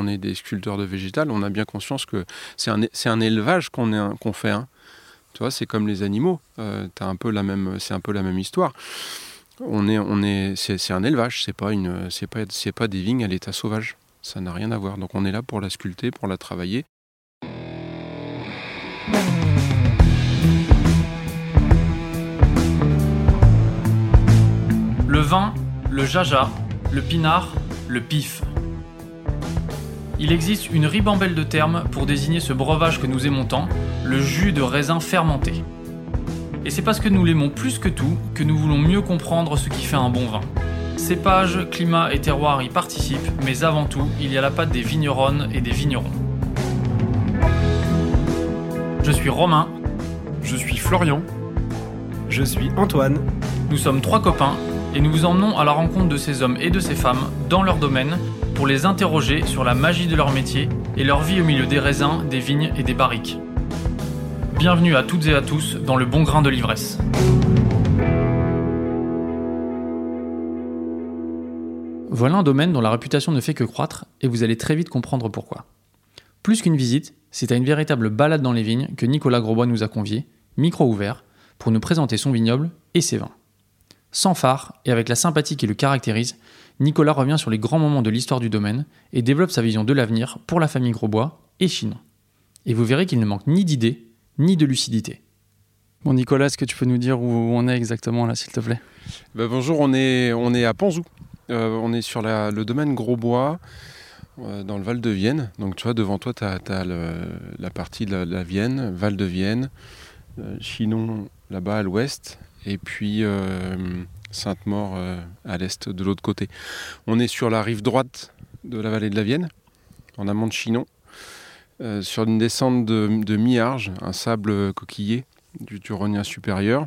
on est des sculpteurs de végétal, on a bien conscience que c'est un, élevage qu'on fait. Hein. Tu vois, c'est comme les animaux. Euh, c'est un peu la même histoire. On est, on est, c'est, un élevage. C'est pas une, c'est pas, c'est pas des vignes à l'état sauvage. Ça n'a rien à voir. Donc on est là pour la sculpter, pour la travailler. Le vin, le jaja, le pinard, le pif. Il existe une ribambelle de termes pour désigner ce breuvage que nous aimons tant, le jus de raisin fermenté. Et c'est parce que nous l'aimons plus que tout que nous voulons mieux comprendre ce qui fait un bon vin. Cépage, climat et terroir y participent, mais avant tout, il y a la patte des vigneronnes et des vignerons. Je suis Romain. Je suis Florian. Je suis Antoine. Nous sommes trois copains et nous vous emmenons à la rencontre de ces hommes et de ces femmes dans leur domaine pour les interroger sur la magie de leur métier et leur vie au milieu des raisins, des vignes et des barriques. Bienvenue à toutes et à tous dans le bon grain de l'ivresse. Voilà un domaine dont la réputation ne fait que croître et vous allez très vite comprendre pourquoi. Plus qu'une visite, c'est à une véritable balade dans les vignes que Nicolas Grosbois nous a conviés, micro ouvert, pour nous présenter son vignoble et ses vins. Sans phare et avec la sympathie qui le caractérise, Nicolas revient sur les grands moments de l'histoire du domaine et développe sa vision de l'avenir pour la famille Grosbois et Chinon. Et vous verrez qu'il ne manque ni d'idées, ni de lucidité. Bon Nicolas, est-ce que tu peux nous dire où on est exactement là, s'il te plaît? Ben Bonjour, on est, on est à Panzou. Euh, on est sur le domaine Grosbois, euh, dans le Val de Vienne. Donc tu vois, devant toi, tu as, la partie de la, Vienne, Val de Vienne, euh, Chinon là-bas à l'ouest, et puis Sainte-Maure euh, à l'est de l'autre côté. On est sur la rive droite de la vallée de la Vienne, en amont de Chinon, euh, sur une descente de, mi-arge, un sable coquillé du Turonien supérieur.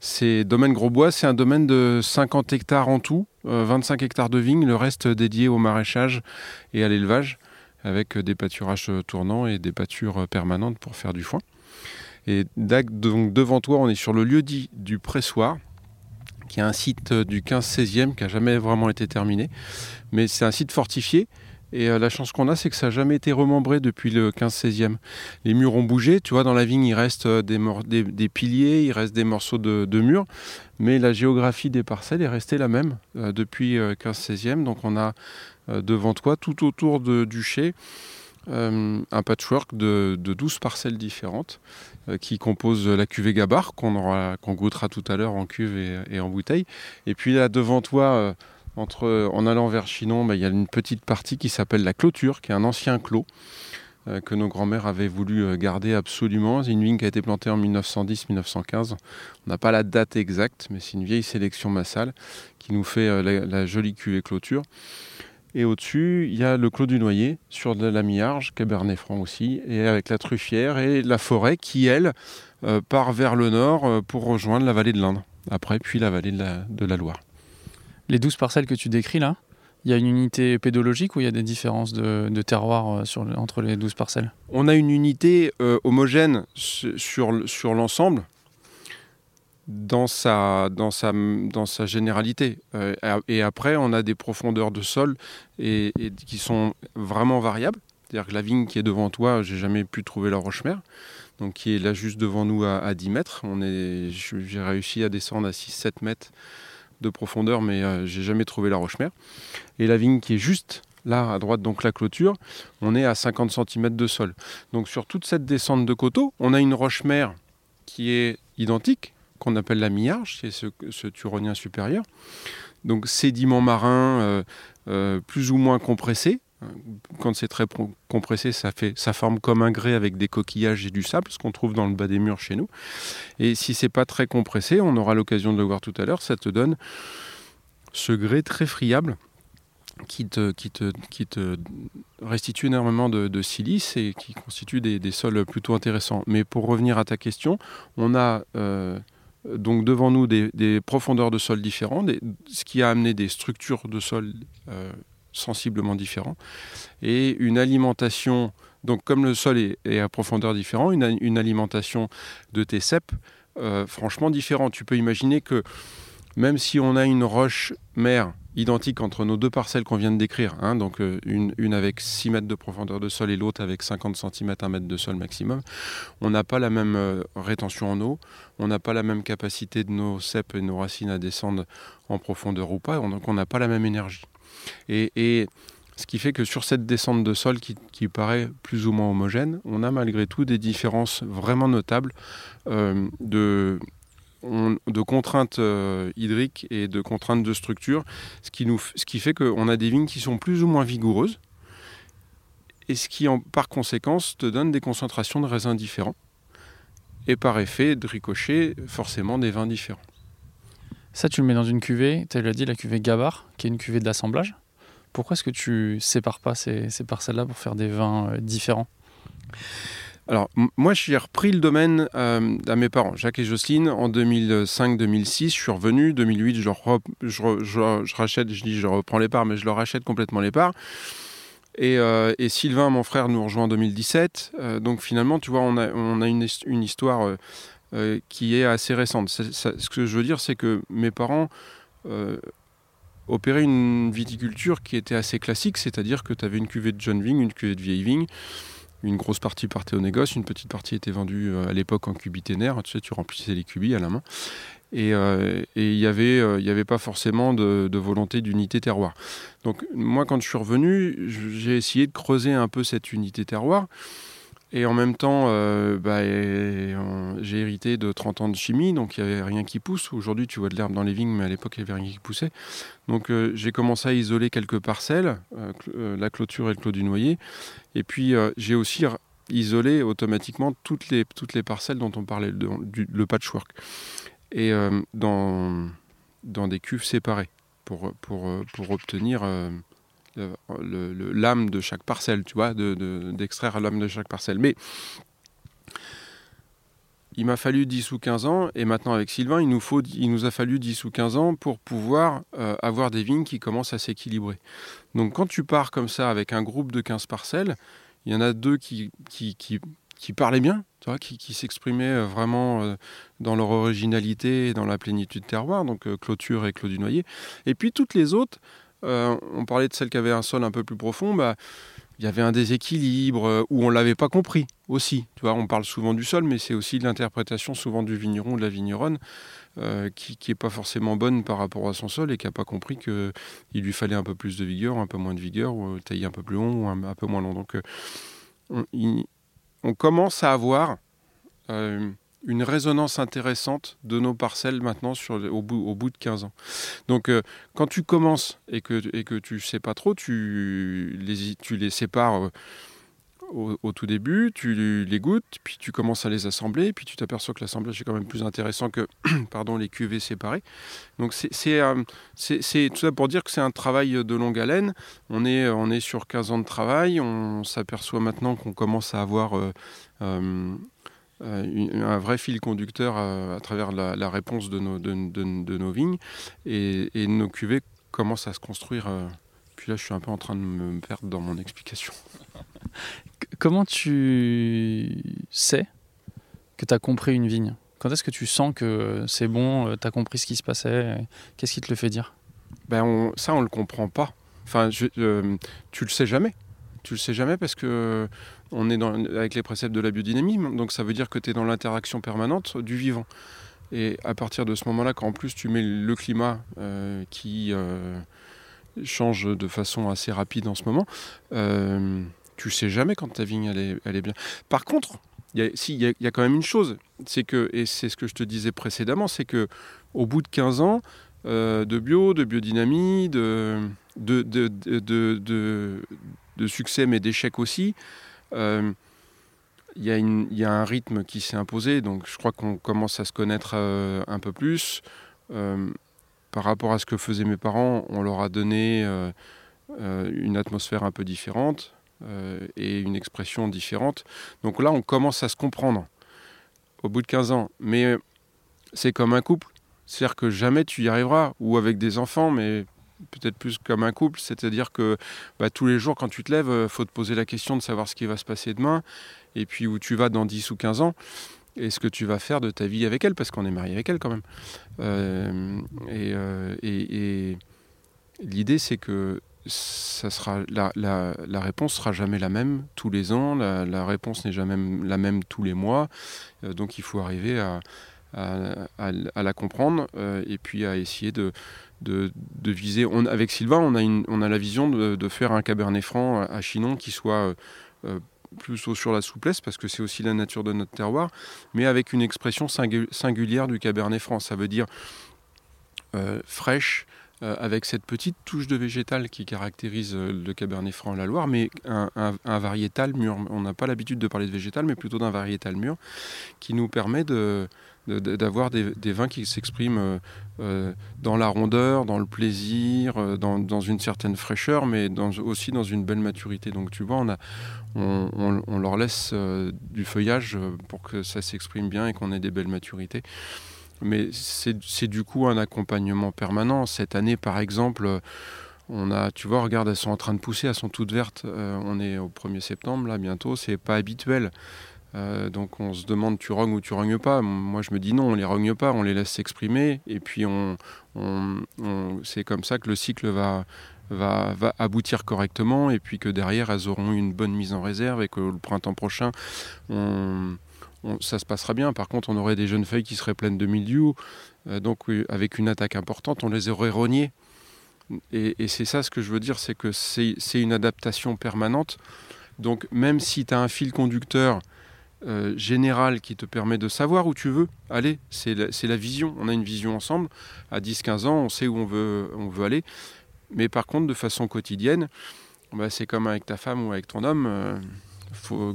C'est domaine Grosbois, c'est un domaine de 50 hectares en tout, 25 euh, hectares de vignes, le reste dédié au maraîchage et à l'élevage, avec des pâturages tournants et des pâtures permanentes pour faire du foin. Et donc devant toi, on est sur le lieu dit du pressoir, qui est un site euh, du 15-16e qui n'a jamais vraiment été terminé. Mais c'est un site fortifié. Et euh, la chance qu'on a, c'est que ça n'a jamais été remembré depuis le 15-16e. Les murs ont bougé, tu vois, dans la vigne, il reste euh, des, piliers, il reste des morceaux de, murs, mais la géographie des parcelles est restée la même depuis 15-16e. Donc on a devant toi, tout autour de, du un patchwork de, de 12 parcelles différentes. Euh, qui compose la cuvée Gabar qu'on qu'on goûtera tout à l'heure en cuve et, en bouteille. Et puis là devant toi, euh, en allant vers Chinon, bah, il y a une petite partie qui s'appelle la clôture, qui est un ancien clos euh, que nos grands-mères avaient voulu garder absolument. C'est une vigne qui a été plantée en 1910-1915. On n'a pas la date exacte, mais c'est une vieille sélection massale qui nous fait la, la, jolie cuvée clôture. Et au-dessus, il y a le Clos du Noyer sur de la Miarge, Cabernet Franc aussi, et avec la Truffière et la forêt qui, elle, euh, part vers le nord euh, pour rejoindre la vallée de l'Indre, après, puis la vallée de la, Loire. Les douze parcelles que tu décris là, il y a une unité pédologique ou il y a des différences de, terroir euh, sur, entre les douze parcelles? On a une unité homogène sur, sur l'ensemble, dans sa, dans sa, dans sa généralité. Euh, et après, on a des profondeurs de sol et, qui sont vraiment variables. C'est-à-dire que la vigne qui est devant toi, j'ai jamais pu trouver la roche-mère, donc qui est là juste devant nous à, 10 mètres. J'ai réussi à descendre à 6-7 mètres de profondeur, mais euh, j'ai jamais trouvé la roche-mère. Et la vigne qui est juste là à droite, donc la clôture, on est à 50 cm de sol. Donc sur toute cette descente de coteaux, on a une roche-mère qui est identique, qu'on appelle la miarge, c'est ce, turonien supérieur. Donc sédiments marins euh, euh, plus ou moins compressés. Quand c'est très compressé, ça, fait, ça forme comme un grès avec des coquillages et du sable, ce qu'on trouve dans le bas des murs chez nous. Et si c'est pas très compressé, on aura l'occasion de le voir tout à l'heure, ça te donne ce grès très friable qui te restitue énormément de, silice et qui constitue des, sols plutôt intéressants. Mais pour revenir à ta question, on a euh, donc devant nous des, profondeurs de sol différentes, ce qui a amené des structures de sol euh, sensiblement différentes, et une alimentation, donc comme le sol est, à profondeur différente, une, alimentation de tes cèpes euh, franchement différente. Tu peux imaginer que même si on a une roche mère identiques entre nos deux parcelles qu'on vient de décrire, hein, donc euh, une, avec 6 mètres de profondeur de sol et l'autre avec 50 cm, 1 mètre de sol maximum, on n'a pas la même euh, rétention en eau, on n'a pas la même capacité de nos cèpes et nos racines à descendre en profondeur ou pas, donc on n'a pas la même énergie. Et, ce qui fait que sur cette descente de sol qui, qui, paraît plus ou moins homogène, on a malgré tout des différences vraiment notables euh, de de contraintes euh, hydriques et de contraintes de structure, ce qui, fait qu'on a des vignes qui sont plus ou moins vigoureuses, et ce qui, par conséquence, te donne des concentrations de raisins différents, et par effet de ricochet, forcément des vins différents. Ça, tu le mets dans une cuvée, tu l'as dit, la cuvée Gabard, qui est une cuvée d'assemblage. Pourquoi est-ce que tu sépares pas ces, ces parcelles-là pour faire des vins euh, différents? Alors, moi, j'ai repris le domaine euh, à mes parents, Jacques et Jocelyne, en 2005-2006. Je suis revenu. 2008, je, rachète, je dis je reprends les parts, mais je leur rachète complètement les parts. Et, euh, Sylvain, mon frère, nous rejoint en 2017. Euh, donc, finalement, tu vois, on a, on a une, une, histoire qui est assez récente. Ce que je veux dire, c'est que mes parents opéraient une viticulture qui était assez classique, c'est-à-dire que tu avais une cuvée de jeune vigne, une cuvée de vieille vigne une grosse partie partait au négoce, une petite partie était vendue euh, à l'époque en cubiténaire. Tu sais, tu remplissais les cubis à la main. Et il euh, n'y avait, euh, avait pas forcément de volonté d'unité terroir. Donc moi, quand je suis revenu, j'ai essayé de creuser un peu cette unité terroir. Et en même temps, euh, bah, j'ai hérité de 30 ans de chimie, donc il n'y avait rien qui pousse. Aujourd'hui, tu vois de l'herbe dans les vignes, mais à l'époque, il n'y avait rien qui poussait. Donc euh, j'ai commencé à isoler quelques parcelles, euh, la clôture et le clos du noyer. Et puis j'ai aussi isolé automatiquement toutes les, parcelles dont on parlait, le patchwork. Et dans, des cuves séparées pour, pour obtenir l'âme de chaque parcelle, tu vois, d'extraire de, de, l'âme de chaque parcelle. Mais il m'a fallu 10 ou 15 ans, et maintenant avec Sylvain, il nous, faut, il nous a fallu 10 ou 15 ans pour pouvoir euh, avoir des vignes qui commencent à s'équilibrer. Donc quand tu pars comme ça avec un groupe de 15 parcelles, il y en a deux qui, qui, qui, parlaient bien, tu vois, qui, qui s'exprimaient vraiment euh, dans leur originalité et dans la plénitude terroir, donc euh, Clôture et Clos du Noyer. Et puis toutes les autres, euh, on parlait de celles qui avaient un sol un peu plus profond, bah, il y avait un déséquilibre euh, où on ne l'avait pas compris aussi. Tu on parle souvent du sol, mais c'est aussi l'interprétation souvent du vigneron ou de la vigneronne euh, qui n'est pas forcément bonne par rapport à son sol et qui n'a pas compris qu'il lui fallait un peu plus de vigueur, un peu moins de vigueur, ou tailler un peu plus long ou un, peu moins long. Donc on, commence à avoir une résonance intéressante de nos parcelles maintenant au, bout, de 15 ans. Donc euh, quand tu commences et que, et que tu sais pas trop, tu les, tu sépares euh, au, tout début, tu les goûtes, puis tu commences à les assembler, puis tu t'aperçois que l'assemblage est quand même plus intéressant que pardon, les cuvées séparées. Donc c'est euh, tout ça pour dire que c'est un travail de longue haleine. On est, sur 15 ans de travail, on s'aperçoit maintenant qu'on commence à avoir... une, un vrai fil conducteur à, à travers la, la, réponse de nos, de, de, de nos vignes et, et, nos cuvées commencent à se construire. Euh, puis là, je suis un peu en train de me perdre dans mon explication. Comment tu sais que tu as compris une vigne? Quand est-ce que tu sens que c'est bon, tu as compris ce qui se passait? Qu'est-ce qui te le fait dire? Ben on, Ça, on le comprend pas. Enfin, je, euh, tu le sais jamais. Tu le sais jamais parce que on est avec les préceptes de la biodynamie, donc ça veut dire que tu es dans l'interaction permanente du vivant. Et à partir de ce moment-là, quand en plus tu mets le climat euh, qui euh, change de façon assez rapide en ce moment, euh, tu sais jamais quand ta vigne elle est, bien. Par contre, il y, a quand même une chose, c'est que, et c'est ce que je te disais précédemment, c'est que au bout de 15 ans euh, de bio, de biodynamie, de, de, succès mais d'échecs aussi, il y, a un rythme qui s'est imposé, donc je crois qu'on commence à se connaître euh, un peu plus. Euh, par rapport à ce que faisaient mes parents, on leur a donné euh, une atmosphère un peu différente et une expression différente. Donc là, on commence à se comprendre au bout de 15 ans. Mais c'est comme un couple. C'est-à-dire que jamais tu y arriveras, ou avec des enfants, mais peut-être plus comme un couple, c'est-à-dire que bah, tous les jours quand tu te lèves, il euh, faut te poser la question de savoir ce qui va se passer demain, et puis où tu vas dans 10 ou 15 ans, et ce que tu vas faire de ta vie avec elle, parce qu'on est marié avec elle quand même. Euh, et, euh, et, l'idée c'est que ça sera la, la, la, réponse sera jamais la même tous les ans, la, réponse n'est jamais la même tous les mois, donc il faut arriver à, à, la comprendre euh, et puis à essayer de, viser. On, avec Sylvain, on a, la vision de, faire un cabernet franc à Chinon qui soit euh, plutôt sur la souplesse parce que c'est aussi la nature de notre terroir, mais avec une expression singulière du cabernet franc. Ça veut dire euh, fraîche, euh, avec cette petite touche de végétal qui caractérise euh, le Cabernet Franc la Loire, mais un, variétal mûr. On n'a pas l'habitude de parler de végétal, mais plutôt d'un variétal mûr qui nous permet d'avoir des, vins qui s'expriment euh, dans la rondeur, dans le plaisir, euh, dans, une certaine fraîcheur, mais aussi dans une belle maturité. Donc tu vois, on, leur laisse euh, du feuillage pour que ça s'exprime bien et qu'on ait des belles maturités mais c'est du coup un accompagnement permanent. Cette année, par exemple, on a, tu vois, regarde, elles sont en train de pousser, elles sont toutes vertes. Euh, on est au 1er septembre, là, bientôt, c'est pas habituel. Euh, donc on se demande tu rognes ou tu rognes pas. Moi je me dis non, on les rogne pas, on les laisse s'exprimer et puis on, c'est comme ça que le cycle va, va, aboutir correctement et puis que derrière elles auront une bonne mise en réserve et que le printemps prochain on, ça se passera bien. Par contre, on aurait des jeunes feuilles qui seraient pleines de mildiou. Euh, donc, avec une attaque importante, on les aurait rognées. Et, c'est ça ce que je veux dire, c'est que c'est une adaptation permanente. Donc, même si tu as un fil conducteur euh, général qui te permet de savoir où tu veux aller, c'est la, vision. On a une vision ensemble. À 10-15 ans, on sait où on veut, on veut aller. Mais par contre, de façon quotidienne, bah, c'est comme avec ta femme ou avec ton homme. Euh,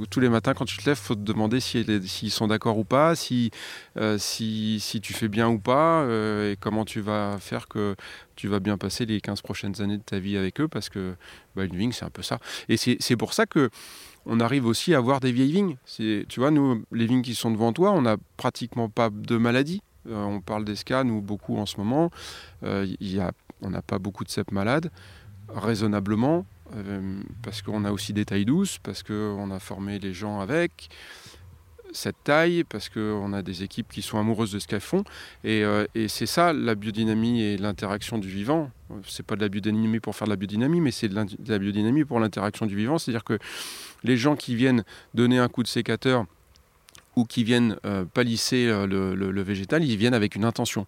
tous les matins, quand tu te lèves, il faut te demander s'ils si, sont d'accord ou pas, si, euh, si, tu fais bien ou pas, euh, et comment tu vas faire que tu vas bien passer les 15 prochaines années de ta vie avec eux, parce que bah, une vigne, c'est un peu ça. Et c'est pour ça que on arrive aussi à avoir des vieilles vignes. Tu vois, nous, les vignes qui sont devant toi, on n'a pratiquement pas de maladies. Euh, on parle d'esca, nous, beaucoup en ce moment. On n'a pas beaucoup de cèpes malades, raisonnablement. Euh, parce qu'on a aussi des tailles douces, parce qu'on a formé les gens avec cette taille, parce qu'on a des équipes qui sont amoureuses de ce qu'elles font. Et, euh, et c'est ça la biodynamie et l'interaction du vivant. C'est pas de la biodynamie pour faire de la biodynamie, mais c'est de, la biodynamie pour l'interaction du vivant. C'est-à-dire que les gens qui viennent donner un coup de sécateur ou qui viennent euh, palisser le, végétal, ils viennent avec une intention.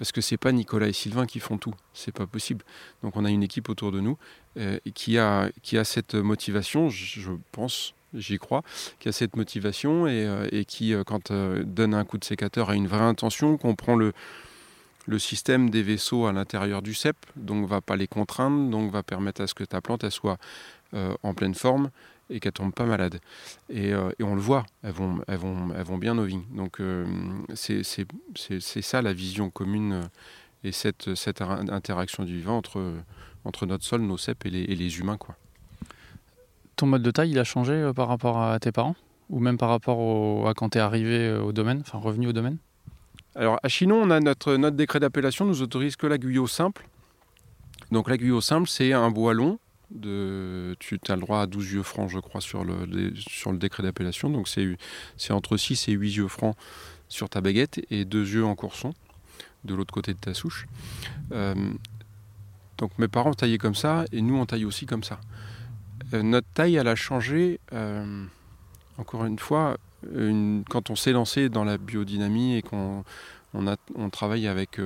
Parce que c'est pas Nicolas et Sylvain qui font tout, c'est pas possible. Donc on a une équipe autour de nous euh, qui, a, qui a cette motivation, je, pense, j'y crois, qui a cette motivation et, euh, qui, euh, quand euh, donne un coup de sécateur, a une vraie intention, comprend le, le système des vaisseaux à l'intérieur du cep, donc va pas les contraindre, donc va permettre à ce que ta plante elle soit en pleine forme et qu'elle tombe pas malade. Et, euh, et, on le voit, elles vont, elles vont, elles vont bien nos vignes. Donc euh, c'est ça la vision commune et cette, cette interaction du vivant entre, entre notre sol, nos cèpes et les, et les humains. Quoi. Ton mode de taille, il a changé par rapport à tes parents? Ou même par rapport au, à quand tu es arrivé au domaine, enfin revenu au domaine? Alors à Chinon, on a notre, notre décret d'appellation nous autorise que la guyot simple. Donc la guyot simple, c'est un bois long. De, tu as le droit à 12 yeux francs, je crois, sur le, décret d'appellation. Donc c'est entre 6 et 8 yeux francs sur ta baguette et 2 yeux en courson de l'autre côté de ta souche. Euh, donc mes parents taillaient comme ça et nous on taille aussi comme ça. Euh, notre taille, elle a changé, euh, encore une fois, quand on s'est lancé dans la biodynamie et qu'on on travaille avec,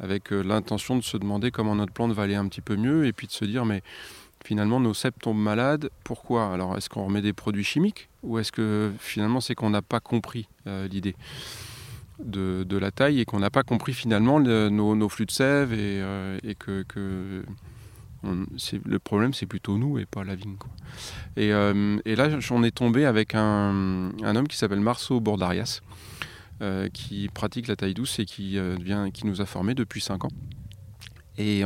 avec euh, l'intention de se demander comment notre plante va aller un petit peu mieux et puis de se dire mais finalement nos cèpes tombent malades, pourquoi? Alors est-ce qu'on remet des produits chimiques ou est-ce que finalement c'est qu'on n'a pas compris euh, l'idée de, de, la taille et qu'on n'a pas compris finalement le, nos, flux de sève et, euh, que, le problème c'est plutôt nous et pas la vigne. Et, là on est tombé avec un, un homme qui s'appelle Marceau Bordarias qui pratique la taille douce et qui, euh, vient, qui nous a formés depuis 5 ans. Et,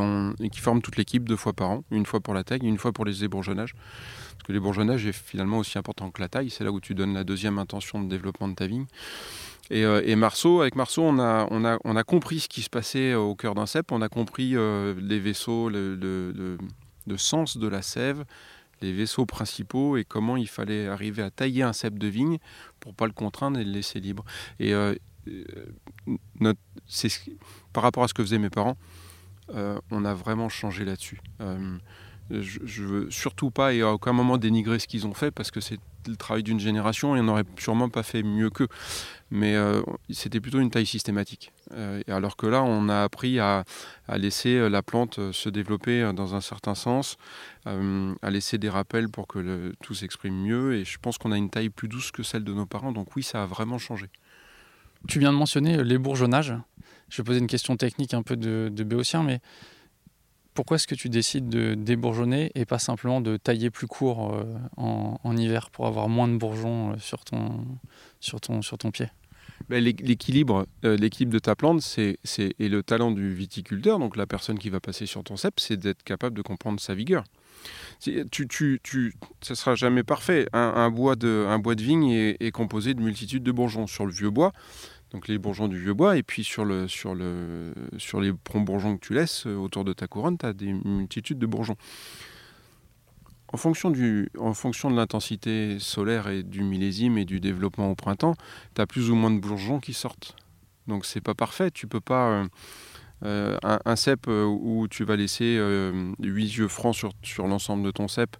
qui forme toute l'équipe deux fois par an, une fois pour la taille, une fois pour les ébourgeonnages. Parce que l'ébourgeonnage est finalement aussi important que la taille, c'est là où tu donnes la deuxième intention de développement de ta vigne. Et, euh, Marceau, avec Marceau, on a, on, a, on a compris ce qui se passait au cœur d'un cep, on a compris euh, les vaisseaux, le, le, le, sens de la sève, les vaisseaux principaux et comment il fallait arriver à tailler un cep de vigne pour pas le contraindre et le laisser libre. Et euh, c'est par rapport à ce que faisaient mes parents, on a vraiment changé là-dessus. Je, ne veux surtout pas et à aucun moment dénigrer ce qu'ils ont fait parce que c'est le travail d'une génération et on n'aurait sûrement pas fait mieux qu'eux. Mais euh, c'était plutôt une taille systématique. Euh, alors que là, on a appris à, laisser euh, la plante se développer dans un certain sens, à laisser des rappels pour que tout s'exprime mieux. Et je pense qu'on a une taille plus douce que celle de nos parents. Donc oui, ça a vraiment changé. Tu viens de mentionner les bourgeonnages. Je vais poser une question technique un peu de, de béotien, mais pourquoi est-ce que tu décides de débourgeonner et pas simplement de tailler plus court euh, en, hiver pour avoir moins de bourgeons euh, sur, ton, sur, ton, sur ton pied? Ben, L'équilibre euh, l'équilibre de ta plante c'est, et le talent du viticulteur, donc la personne qui va passer sur ton cep, c'est d'être capable de comprendre sa vigueur. Tu, tu, tu, ça sera jamais parfait. Un, bois, de, un bois de vigne est, est, composé de multitudes de bourgeons. Sur le vieux bois, donc les bourgeons du vieux bois, et puis sur, le, sur, le, sur les bourgeons que tu laisses euh, autour de ta couronne, tu as des multitudes de bourgeons. En fonction, de l'intensité solaire et du millésime et du développement au printemps, tu as plus ou moins de bourgeons qui sortent. Donc c'est pas parfait, tu peux pas... Euh, euh, un, cep où tu vas laisser 8 yeux francs sur, sur l'ensemble de ton cep,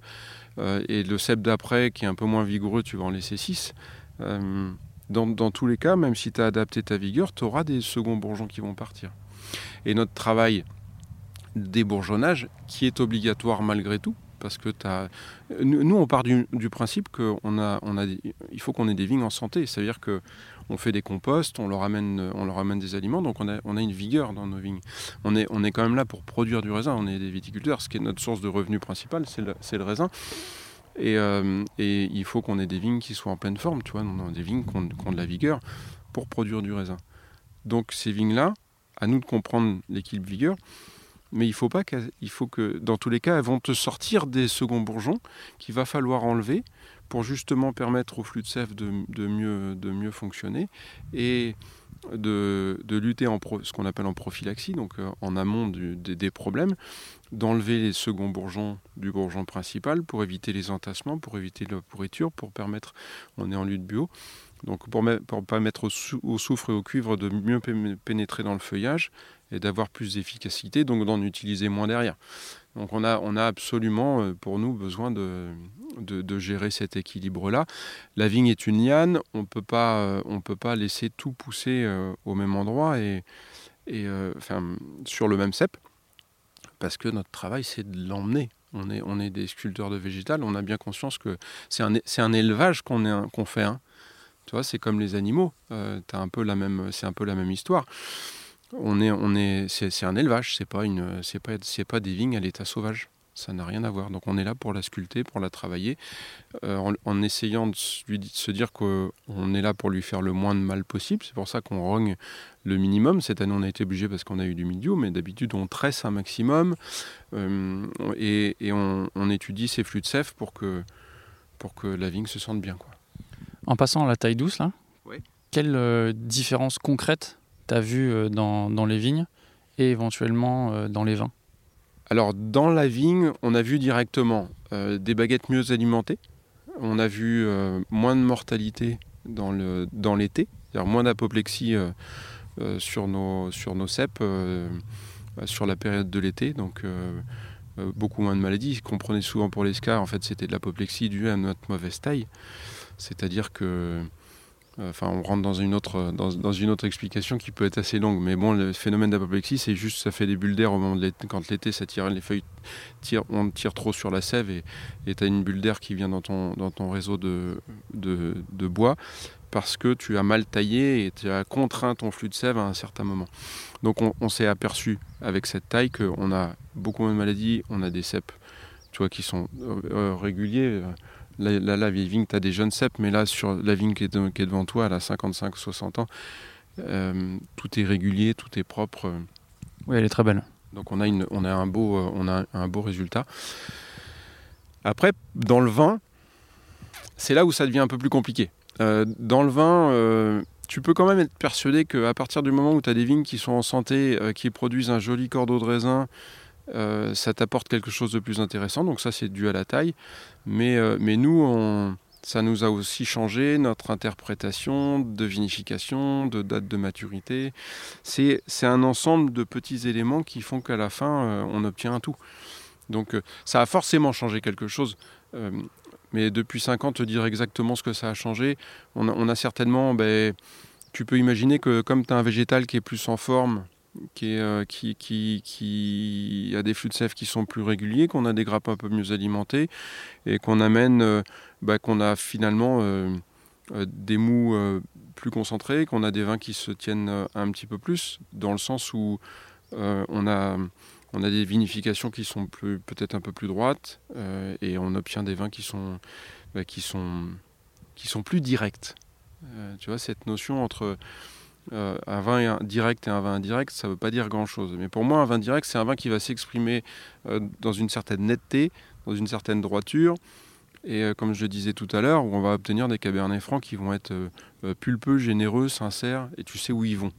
et le cep d'après qui est un peu moins vigoureux, tu vas en laisser 6 dans, tous les cas, même si tu as adapté ta vigueur, tu auras des seconds bourgeons qui vont partir. Et notre travail débourgeonnage, qui est obligatoire malgré tout, parce que nous, on part du, principe qu'on faut qu'on ait des vignes en santé, c'est-à-dire que on fait des composts, on leur amène, des aliments, donc on a, une vigueur dans nos vignes. On est, quand même là pour produire du raisin, on est des viticulteurs, ce qui est notre source de revenu principale, c'est le raisin. Euh, et, il faut qu'on ait des vignes qui soient en pleine forme, tu vois, des vignes qui ont, de la vigueur pour produire du raisin. Donc ces vignes-là, à nous de comprendre l'équilibre vigueur, mais il faut pas faut que dans tous les cas, elles vont te sortir des seconds bourgeons qu'il va falloir enlever pour justement permettre au flux de sève de, mieux, fonctionner de, lutter en ce qu'on appelle en prophylaxie, donc euh, en amont des problèmes, d'enlever les seconds bourgeons du bourgeon principal pour éviter les entassements, pour éviter la pourriture, pour permettre, on est en lutte bio, donc pour ne pas mettre au, soufre et au cuivre de mieux pénétrer dans le feuillage et d'avoir plus d'efficacité, donc d'en utiliser moins derrière. Donc on a, on a absolument euh, pour nous besoin de, de, gérer cet équilibre-là. La vigne est une liane, on euh, on peut pas laisser tout pousser euh, au même endroit et, et enfin, sur le même cep parce que notre travail, c'est de l'emmener. On est, on est des sculpteurs de végétal, on a bien conscience que c'est un, un élevage qu'on qu'on fait. Hein. Tu vois, c'est comme les animaux, euh, un peu la même, c'est un peu la même histoire. On est, on est, c'est, un élevage, c'est pas une, c'est pas, c'est pas des vignes à l'état sauvage. Ça n'a rien à voir. Donc on est là pour la sculpter, pour la travailler, euh, en, essayant de, se dire qu'on est là pour lui faire le moins de mal possible. C'est pour ça qu'on rogne le minimum. Cette année, on a été obligé parce qu'on a eu du milieu, mais d'habitude, on tresse un maximum euh, et, on, étudie ses flux de sève pour que, pour que la vigne se sente bien. En passant à la taille douce, là, quelle euh, différence concrète tu as vue dans, dans, les vignes et éventuellement dans les vins? Alors dans la vigne, on a vu directement euh, des baguettes mieux alimentées, on a vu euh, moins de mortalité dans l'été, dans c'est-à-dire moins d'apoplexie euh, sur, nos, sur nos cèpes sur la période de l'été, donc beaucoup moins de maladies. qu'on prenait souvent pour les scars, en fait c'était de l'apoplexie due à notre mauvaise taille, c'est-à-dire que Enfin, on rentre dans une autre, dans, une autre explication qui peut être assez longue. Mais bon, le phénomène d'apoplexie, c'est juste ça fait des bulles d'air au moment de. Quand l'été, ça les feuilles tirent, on tire trop sur la sève et tu as une bulle d'air qui vient dans ton, réseau de, bois parce que tu as mal taillé et tu as contraint ton flux de sève à un certain moment. Donc on, s'est aperçu avec cette taille qu'on a beaucoup moins de maladies, on a des cèpes tu qui sont euh, euh, réguliers. Là, la vieille vigne, tu as des jeunes cèpes, mais là, sur la vigne qui est, devant toi, elle a 55-60 ans, euh, tout est régulier, tout est propre. Oui, elle est très belle. Donc on a, une, on a, un, beau, euh, on a un beau résultat. Après, dans le vin, c'est là où ça devient un peu plus compliqué. Euh, dans le vin, tu peux quand même être persuadé qu'à partir du moment où tu as des vignes qui sont en santé, qui produisent un joli cordeau de raisin, ça t'apporte quelque chose de plus intéressant. Donc ça, c'est dû à la taille. Mais, euh, mais nous, ça nous a aussi changé notre interprétation de vinification, de date de maturité. C'est un ensemble de petits éléments qui font qu'à la fin, euh, on obtient un tout. Donc euh, ça a forcément changé quelque chose. Euh, mais depuis 5 ans, te dire exactement ce que ça a changé, on a, certainement... Ben, tu peux imaginer que comme tu as un végétal qui est plus en forme, qui, qui, a des flux de sève qui sont plus réguliers, qu'on a des grappes un peu mieux alimentées et qu'on amène bah, qu'on a finalement euh, euh, des mous euh, plus concentrés, qu'on a des vins qui se tiennent un petit peu plus, dans le sens où on a des vinifications qui sont peut-être un peu plus droites et on obtient des vins qui sont, bah, qui sont plus directs. tu vois, cette notion entre un vin direct et un vin indirect, ça ne veut pas dire grand-chose. Mais pour moi, un vin direct, c'est un vin qui va s'exprimer dans une certaine netteté, dans une certaine droiture, et euh, comme je le disais tout à l'heure, on va obtenir des cabernets francs qui vont être euh, euh, pulpeux, généreux, sincères, et tu sais où ils vont.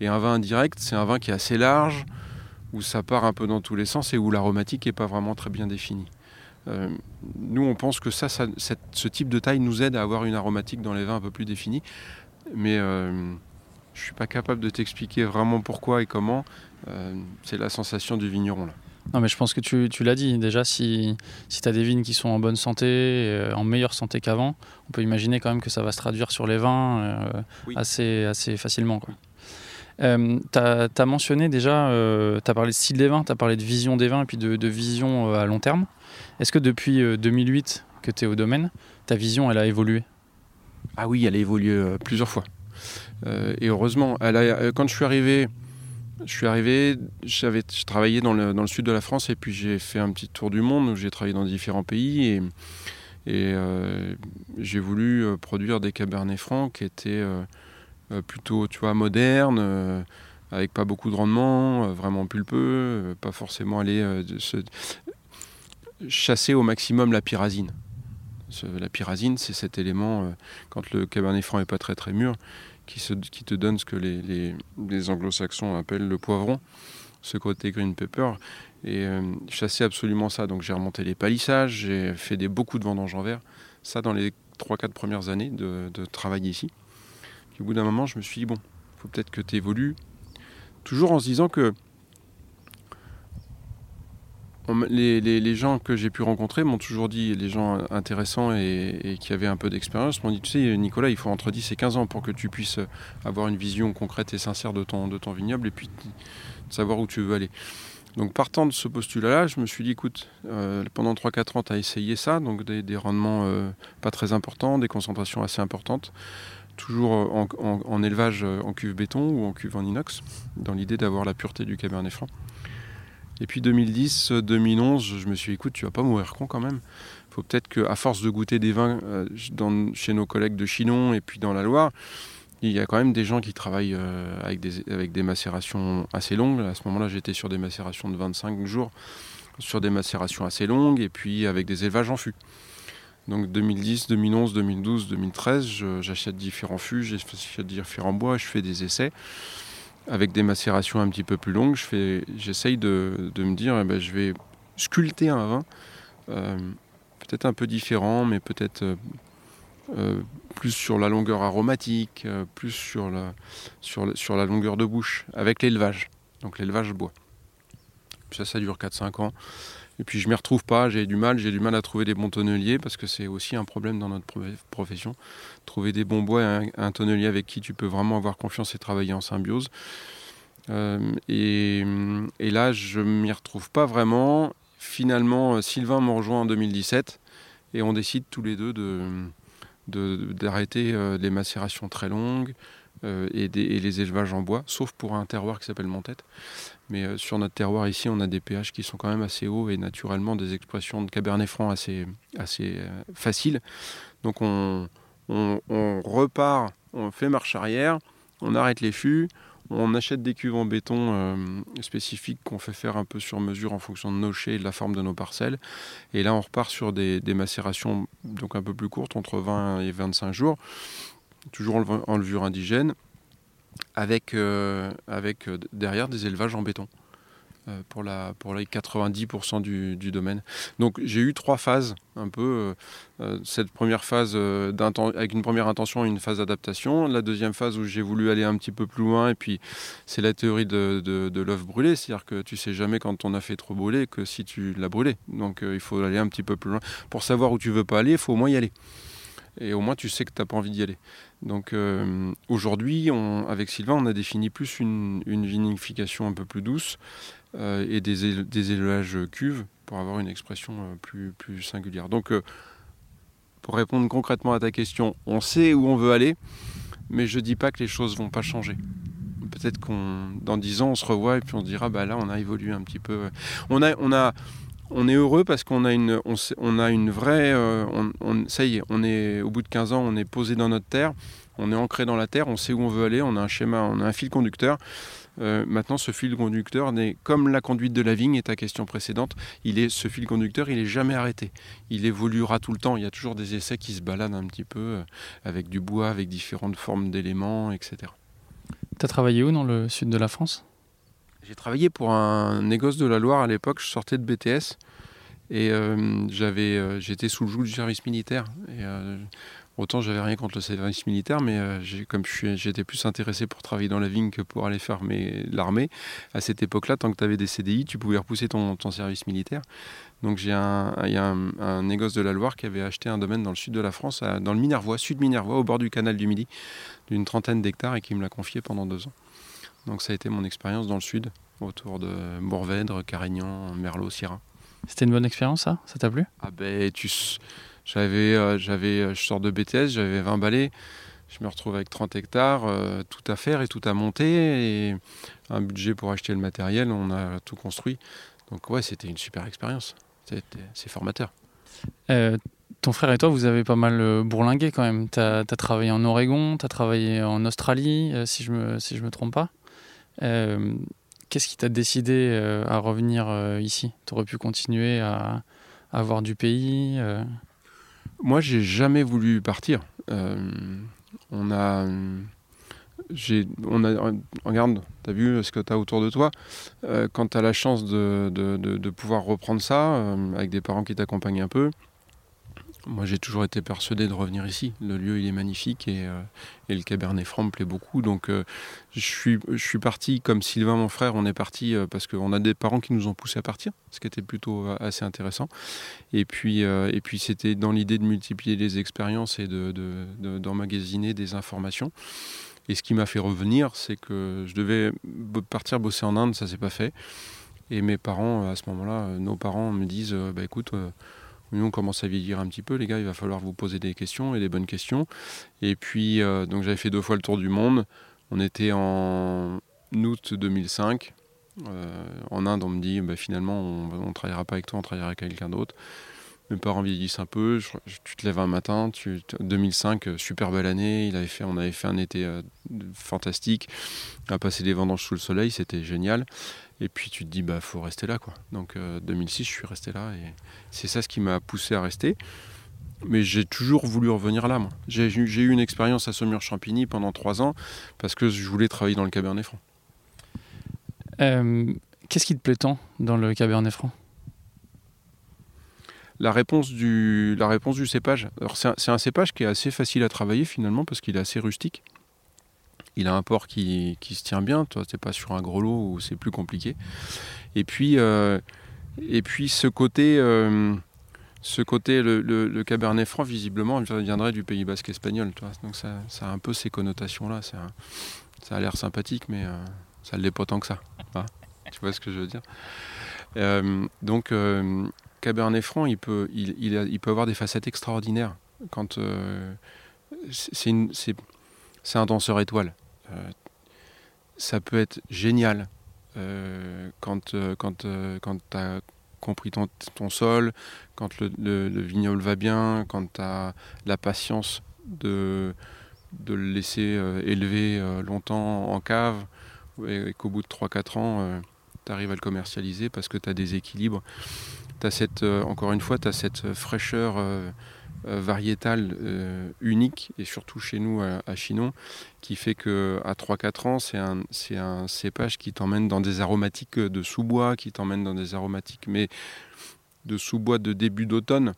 Et un vin indirect, c'est un vin qui est assez large, où ça part un peu dans tous les sens et où l'aromatique n'est pas vraiment très bien définie. nous, on pense que ça, ce type de taille nous aide à avoir une aromatique dans les vins un peu plus définie, mais je ne suis pas capable de t'expliquer vraiment pourquoi et comment. c'est la sensation du vigneron là. Non, mais je pense que tu, tu l'as dit. Déjà, si, si tu as des vignes qui sont en bonne santé, euh, en meilleure santé qu'avant, on peut imaginer quand même que ça va se traduire sur les vins euh, assez, assez facilement. Euh, tu as, mentionné déjà, tu as parlé de style des vins, tu as parlé de vision des vins et puis de, de vision à long terme. Est-ce que depuis 2008 que tu es au domaine, ta vision, elle a évolué? Ah oui, elle a évolué plusieurs fois. Et heureusement, a, quand je suis arrivé je suis arrivé, j'avais travaillé dans le, dans le, sud de la France et puis j'ai fait un petit tour du monde où j'ai travaillé dans différents pays et, euh, j'ai voulu euh, produire des cabernets francs qui étaient euh, plutôt, tu vois, modernes, avec pas beaucoup de rendement, vraiment pulpeux, pas forcément aller se, chasser au maximum la pyrazine. La pyrazine, c'est cet élément, quand le cabernet franc est pas très très mûr, qui, te donne ce que les, anglo-saxons appellent le poivron, ce côté green pepper. Et euh, chasser absolument ça. Donc j'ai remonté les palissages, j'ai fait des, beaucoup de vendanges en verre. Ça dans les 3-4 premières années de, travail ici. au bout d'un moment, je me suis dit, bon, faut peut-être que tu évolues. Toujours en se disant que les, gens que j'ai pu rencontrer m'ont toujours dit, les gens intéressants et, qui avaient un peu d'expérience, m'ont dit, tu sais, Nicolas, il faut entre 10 et 15 ans pour que tu puisses avoir une vision concrète et sincère de ton, vignoble et puis savoir où tu veux aller. Donc partant de ce postulat-là, je me suis dit, écoute, euh, pendant 3-4 ans, tu as essayé ça, donc des, rendements euh, pas très importants, des concentrations assez importantes, toujours en, élevage euh, en cuve béton ou en cuve en inox, dans l'idée d'avoir la pureté du cabernet franc. Et puis 2010, 2011, je me suis dit, écoute, tu vas pas mourir con quand même. Il faut peut-être qu'à force de goûter des vins euh, chez nos collègues de Chinon et puis dans la Loire, il y a quand même des gens qui travaillent euh, avec, des, avec des macérations assez longues. À ce moment-là, j'étais sur des macérations de 25 jours, sur des macérations assez longues et puis avec des élevages en fût. Donc 2010, 2011, 2012, 2013, j'achète différents fûts, j'achète différents bois, je fais des essais avec des macérations un petit peu plus longues, j'essaye de, me dire, eh ben, je vais sculpter un vin, euh, peut-être un peu différent, mais peut-être euh, euh, plus sur la longueur aromatique, plus sur la, longueur de bouche, avec l'élevage, donc l'élevage bois. ça, ça dure 4-5 ans. Et puis je ne m'y retrouve pas, j'ai du mal, j'ai du mal à trouver des bons tonneliers parce que c'est aussi un problème dans notre profession. Trouver des bons bois et un, tonnelier avec qui tu peux vraiment avoir confiance et travailler en symbiose. Euh, et, là, je m'y retrouve pas vraiment. Finalement, Sylvain me rejoint en 2017 et on décide tous les deux d'arrêter de, euh, les macérations très longues euh, et, les élevages en bois, sauf pour un terroir qui s'appelle Montette. Mais euh, sur notre terroir ici, on a des pH qui sont quand même assez hauts et naturellement des expressions de cabernet franc assez, assez euh, faciles. Donc on, repart, on fait marche arrière, on arrête les fûts, on achète des cuves en béton euh, spécifiques qu'on fait faire un peu sur mesure en fonction de nos chais et de la forme de nos parcelles. Et là, on repart sur des, macérations donc un peu plus courtes, entre 20 et 25 jours, toujours en levure indigène avec, euh, euh, derrière des élevages en béton. Euh, pour, la, pour les 90% du, domaine. Donc j'ai eu trois phases, un peu. Euh, cette première phase avec une première intention et une phase d'adaptation. La deuxième phase où j'ai voulu aller un petit peu plus loin, et puis c'est la théorie de, de, de l'œuf brûlé, c'est-à-dire que tu sais jamais quand on a fait trop brûler que si tu l'as brûlé. Donc il faut aller un petit peu plus loin. Pour savoir où tu veux pas aller, il faut au moins y aller et au moins tu sais que tu n'as pas envie d'y aller. Donc euh, aujourd'hui, avec Sylvain, on a défini plus une, vinification un peu plus douce euh, et des, élevages cuves pour avoir une expression euh, plus, plus singulière. Donc pour répondre concrètement à ta question, on sait où on veut aller, mais je ne dis pas que les choses vont pas changer. Peut-être qu'on dans dix ans on se revoit et puis on se dira bah là on a évolué un petit peu. On a on a on est heureux parce qu'on a une, on, a une vraie. Euh, ça y est, on est au bout de 15 ans, on est posé dans notre terre, on est ancré dans la terre, on sait où on veut aller, on a un schéma, on a un fil conducteur. Euh, maintenant, ce fil conducteur n'est comme la conduite de la vigne et ta question précédente. Il est ce fil conducteur, il est jamais arrêté. Il évoluera tout le temps. Il y a toujours des essais qui se baladent un petit peu euh, avec du bois, avec différentes formes d'éléments, etc. Tu as travaillé où dans le sud de la France? J'ai travaillé pour un négoce de la Loire à l'époque, je sortais de BTS et euh, j'avais, j'étais sous le joug du service militaire. Et, autant j'avais rien contre le service militaire, mais comme j'étais plus intéressé pour travailler dans la vigne que pour aller faire l'armée, à cette époque-là, tant que tu avais des CDI, tu pouvais repousser ton, service militaire. Donc j'ai un, il y a un, négoce de la Loire qui avait acheté un domaine dans le sud de la France, dans le Minervois, sud Minervois, au bord du canal du Midi, d'une trentaine d'hectares et qui me l'a confié pendant deux ans. Donc ça a été mon expérience dans le sud, autour de Mourvèdre, Carignan, Merlot, Syrah. C'était une bonne expérience ça? Ça t'a plu? Ah ben tu j'avais euh, j'avais euh, je sors de BTS, j'avais 20 balais. Je me retrouve avec 30 hectares, euh, tout à faire et tout à monter et un budget pour acheter le matériel, on a tout construit. Donc ouais, c'était une super expérience. C'est formateur. ton frère et toi, vous avez pas mal bourlingué quand même. Tu as, travaillé en Oregon, tu as travaillé en Australie, si je me, si me trompe pas. Qu'est-ce qui t'a décidé à revenir ici? Tu aurais pu continuer à, avoir voir du pays Moi, j'ai jamais voulu partir. on a on a, regarde, tu as vu ce que tu as autour de toi? quand tu as la chance de, de, de, pouvoir reprendre ça, avec des parents qui t'accompagnent un peu, moi, j'ai toujours été persuadé de revenir ici. Le lieu, il est magnifique et, euh, le Cabernet Franc me plaît beaucoup. Donc, euh, je, suis, je suis parti comme Sylvain, mon frère. On est parti euh, parce qu'on a des parents qui nous ont poussé à partir, ce qui était plutôt assez intéressant. Et puis, et puis c'était dans l'idée de multiplier les expériences et d'emmagasiner de, de, des informations. Et ce qui m'a fait revenir, c'est que je devais partir bosser en Inde, ça s'est pas fait. Et mes parents, à ce moment-là, nos parents me disent bah, écoute, nous, on commence à vieillir un petit peu, les gars, il va falloir vous poser des questions et des bonnes questions. Et puis, euh, donc j'avais fait deux fois le tour du monde. On était en août 2005. Euh, en Inde, on me dit, bah, finalement, on ne travaillera pas avec toi, on travaillera avec quelqu'un d'autre. Mes parents vieillissent un peu. tu te lèves un matin. Tu, 2005, euh, super belle année. Il avait fait, on avait fait un été fantastique. On a passé des vendanges sous le soleil, c'était génial. Et puis tu te dis, bah faut rester là. quoi. Donc 2006, euh, je suis resté là. Et c'est ça ce qui m'a poussé à rester. Mais j'ai toujours voulu revenir là, moi. J'ai eu une expérience à Saumur-Champigny pendant trois ans parce que je voulais travailler dans le Cabernet Franc. Euh, qu'est-ce qui te plaît tant dans le Cabernet Franc? La réponse, du, la réponse du cépage. C'est un, un, cépage qui est assez facile à travailler finalement parce qu'il est assez rustique il a un port qui, se tient bien. Toi, c'est pas sur un gros lot où c'est plus compliqué. Et puis, euh, ce côté, euh, ce côté, le, Cabernet Franc, visiblement, viendrait du Pays Basque espagnol. Donc ça, a un peu ces connotations-là. Ça, ça a l'air sympathique, mais euh, ça ne l'est pas tant que ça. tu vois ce que je veux dire Donc, Cabernet Franc, il peut, peut avoir des facettes extraordinaires. Quand c'est un danseur étoile. Euh, ça peut être génial euh, quand, euh, quand, quand tu as compris ton, ton, sol, quand le, vignoble va bien, quand tu as la patience de, de le laisser élever longtemps en cave et, qu'au bout de 3-4 ans, tu arrives à le commercialiser parce que tu as des équilibres. Cette, encore une fois, tu as cette fraîcheur variétal unique, et surtout chez nous à, Chinon, qui fait qu'à 3-4 ans, c'est un, un, cépage qui t'emmène dans des aromatiques de sous-bois, qui t'emmène dans des aromatiques, mais de sous-bois de début d'automne,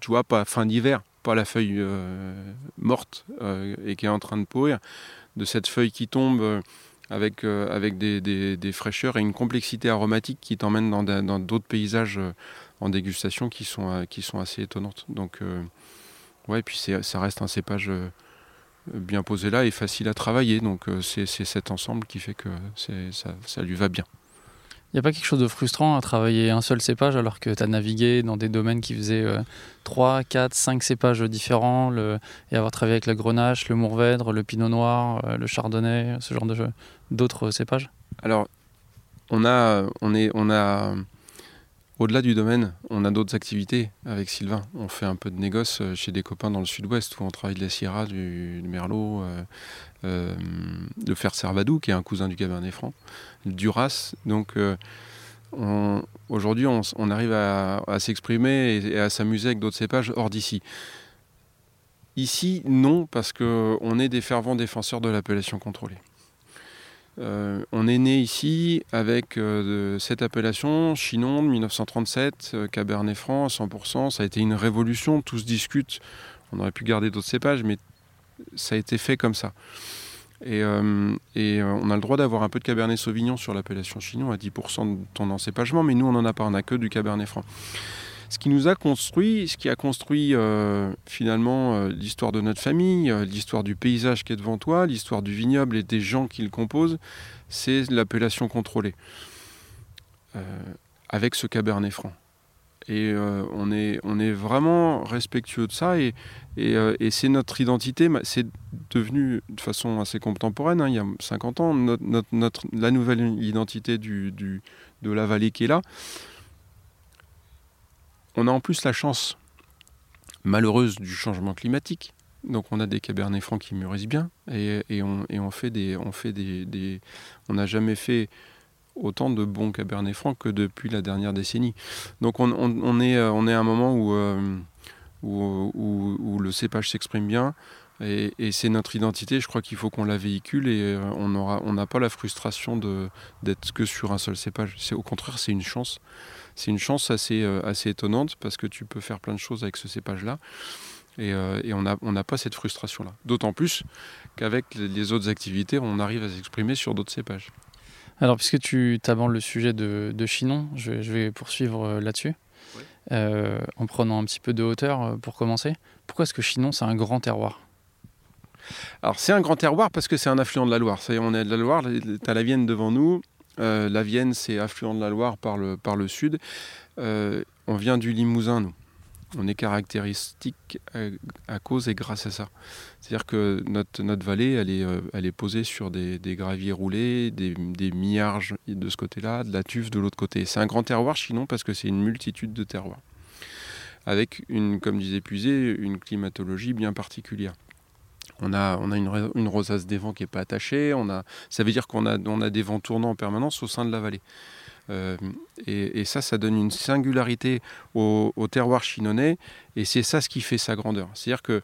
tu vois, pas fin d'hiver, pas la feuille morte et qui est en train de pourrir, de cette feuille qui tombe avec, euh, avec des, fraîcheurs et une complexité aromatique qui t'emmène dans, d'autres paysages euh, en dégustation qui sont, euh, qui sont assez étonnantes. Donc, ouais, et puis ça reste un cépage bien posé là et facile à travailler. Donc, c'est, cet ensemble qui fait que ça, ça lui va bien. Il n'y a pas quelque chose de frustrant à travailler un seul cépage alors que tu as navigué dans des domaines qui faisaient 3, 4, 5 cépages différents le, et avoir travaillé avec la grenache, le mourvèdre, le pinot noir, euh, le chardonnay, ce genre de d'autres cépages? Alors, on a, on est, on a au-delà du domaine, on a d'autres activités avec Sylvain. On fait un peu de négoce euh, chez des copains dans le sud-ouest où on travaille de la Syrah, du, Merlot, euh, euh, le fer Servadou, qui est un cousin du Cabernet Franc, du Duras. Donc aujourd'hui, on, arrive à, s'exprimer et, à s'amuser avec d'autres cépages hors d'ici. Ici, non, parce qu'on est des fervents défenseurs de l'appellation contrôlée. Euh, on est né ici avec euh, cette appellation, Chinon de 1937, Cabernet Franc 100%. Ça a été une révolution, tous discutent. On aurait pu garder d'autres cépages, mais ça a été fait comme ça. Et, euh, on a le droit d'avoir un peu de Cabernet Sauvignon sur l'appellation Chinon à 10% de ton encépagement, mais nous on n'en a pas, on n'a que du Cabernet Franc ce qui nous a construit, ce qui a construit euh, finalement euh, l'histoire de notre famille, euh, l'histoire du paysage qui est devant toi, l'histoire du vignoble et des gens qui le composent, c'est l'appellation contrôlée. avec ce cabernet franc. Et on, est, on est vraiment respectueux de ça et, et, c'est notre identité. C'est devenu de façon assez contemporaine, hein, il y a 50 ans, notre, notre, la nouvelle identité du, de la vallée qui est là. On a en plus la chance malheureuse du changement climatique. Donc on a des cabernets francs qui mûrissent bien et, on, fait des, on n'a jamais fait autant de bons cabernets francs que depuis la dernière décennie. Donc on, est, on est à un moment où, euh, le cépage s'exprime bien et, c'est notre identité. Je crois qu'il faut qu'on la véhicule et euh, on n'a pas la frustration d'être que sur un seul cépage. Au contraire, c'est une chance c'est une chance assez, euh, assez étonnante parce que tu peux faire plein de choses avec ce cépage-là. Et, euh, on n'a on pas cette frustration-là. D'autant plus qu'avec les autres activités, on arrive à s'exprimer sur d'autres cépages. Alors, puisque tu abordes le sujet de, de Chinon, je, vais poursuivre euh, là-dessus. en prenant un petit peu de hauteur pour commencer. Pourquoi est-ce que Chinon, c'est un grand terroir? Alors, c'est un grand terroir parce que c'est un affluent de la Loire. Ça y est, on est de la Loire, tu as la Vienne devant nous, euh, la Vienne, c'est affluent de la Loire par le, sud. Euh, on vient du Limousin, nous. On est caractéristique à, cause et grâce à ça. C'est-à-dire que notre, notre vallée, elle est, euh, posée sur des, graviers roulés, des, des miarges de ce côté-là, de la tuve de l'autre côté. C'est un grand terroir sinon parce que c'est une multitude de terroirs. Avec, une, comme disait Puisé, une climatologie bien particulière. On a, on a une, rosace des vents qui n'est pas attachée. On a, ça veut dire qu'on a, on a des vents tournants en permanence au sein de la vallée. Euh, et, ça, ça donne une singularité au, terroir chinonnais. Et c'est ça ce qui fait sa grandeur. C'est-à-dire que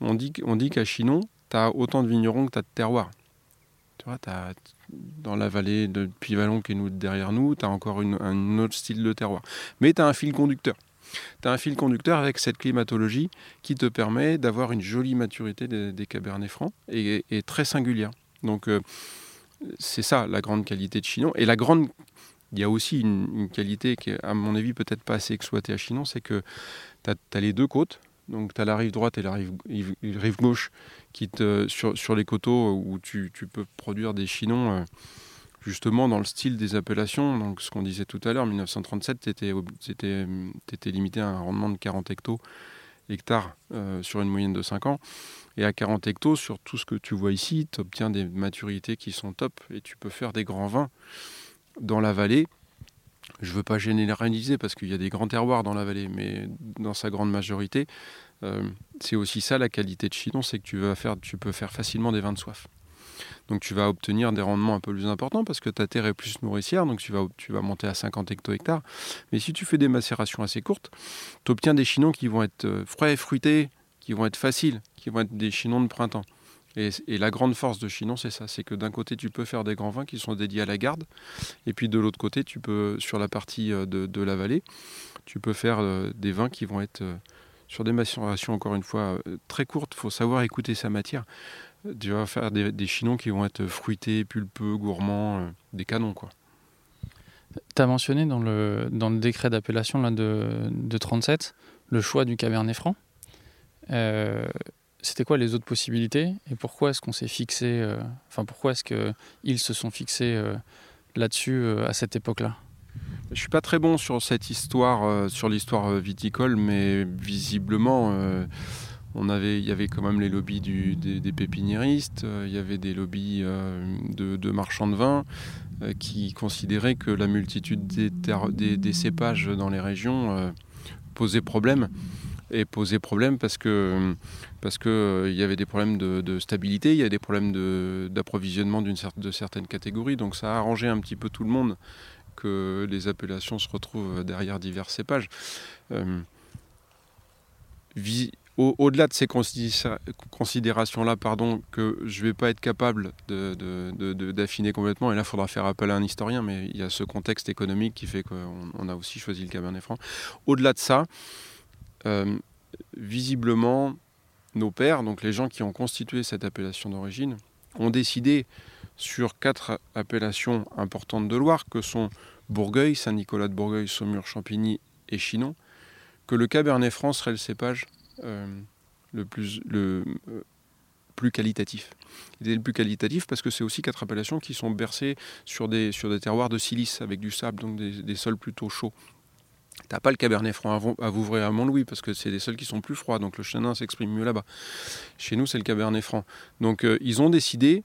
on dit, dit qu'à Chinon, tu as autant de vignerons que tu as de terroirs. Tu vois, dans la vallée de Pivalon qui est nous, derrière nous, tu as encore un autre style de terroir. Mais tu as un fil conducteur tu as un fil conducteur avec cette climatologie qui te permet d'avoir une jolie maturité des, cabernets francs et, très singulière. Donc euh, c'est ça la grande qualité de Chinon. Et la grande, il y a aussi une, qualité qui est à mon avis peut-être pas assez exploitée à Chinon, c'est que tu as, les deux côtes. Donc tu as la rive droite et la rive, gauche qui te, sur, les coteaux où tu, tu, peux produire des chinons. Euh, justement dans le style des appellations. Donc, ce qu'on disait tout à l'heure, 1937, tu étais, limité à un rendement de 40 hectos, hectares euh, sur une moyenne de 5 ans. Et à 40 hectos, sur tout ce que tu vois ici, tu obtiens des maturités qui sont top et tu peux faire des grands vins. Dans la vallée, je ne veux pas généraliser parce qu'il y a des grands terroirs dans la vallée, mais dans sa grande majorité, euh, c'est aussi ça la qualité de Chinon, c'est que tu peux faire facilement des vins de soif. Donc tu vas obtenir des rendements un peu plus importants parce que ta terre est plus nourricière, donc tu vas, monter à 50 hecto-hectares. Mais si tu fais des macérations assez courtes, tu obtiens des chinons qui vont être euh, frais et fruités, qui vont être faciles, qui vont être des chinons de printemps. Et, la grande force de Chinon, c'est ça, c'est que d'un côté, tu peux faire des grands vins qui sont dédiés à la garde, et puis de l'autre côté, tu peux, sur la partie euh, de, la vallée, tu peux faire euh, des vins qui vont être sur des macérations, encore une fois, très courtes. Il faut savoir écouter sa matière tu vas faire des, des, chinons qui vont être fruités, pulpeux, gourmands, euh, des canons quoi. Tu as mentionné dans le, dans le décret d'appellation de, de 37 le choix du Cabernet Franc. Euh, c'était quoi les autres possibilités et pourquoi est-ce qu'on s'est fixé, euh, enfin pourquoi est-ce qu'ils se sont fixés là-dessus à cette époque-là? Je suis pas très bon sur cette histoire, sur l'histoire viticole, mais visiblement, on avait, il y avait quand même les lobbies des, pépiniéristes, euh, il y avait des lobbies euh, de, marchands de vin euh, qui considéraient que la multitude des, cépages dans les régions posait problème et posait problème parce que parce que y avait des problèmes de, stabilité, il y a des problèmes d'approvisionnement d'une de certaines catégories, donc ça a arrangé un petit peu tout le monde que les appellations se retrouvent derrière divers cépages. Au-delà de ces considérations-là, pardon, que je ne vais pas être capable d'affiner complètement, et là, il faudra faire appel à un historien, mais il y a ce contexte économique qui fait qu'on a aussi choisi le Cabernet Franc. Au-delà de ça, euh, visiblement, nos pères, donc les gens qui ont constitué cette appellation d'origine, ont décidé sur quatre appellations importantes de Loire, que sont Bourgueil, Saint-Nicolas de Bourgueil, Saumur, Champigny et Chinon, que le Cabernet Franc serait le cépage le, plus, le euh, plus qualitatif. Il est le plus qualitatif parce que c'est aussi quatre appellations qui sont bercées sur des, sur des terroirs de silice avec du sable, donc des, sols plutôt chauds. T'as pas le Cabernet Franc à Vouvray à Montlouis parce que c'est des sols qui sont plus froids, donc le chenin s'exprime mieux là-bas. Chez nous, c'est le Cabernet Franc. Donc euh, ils ont décidé,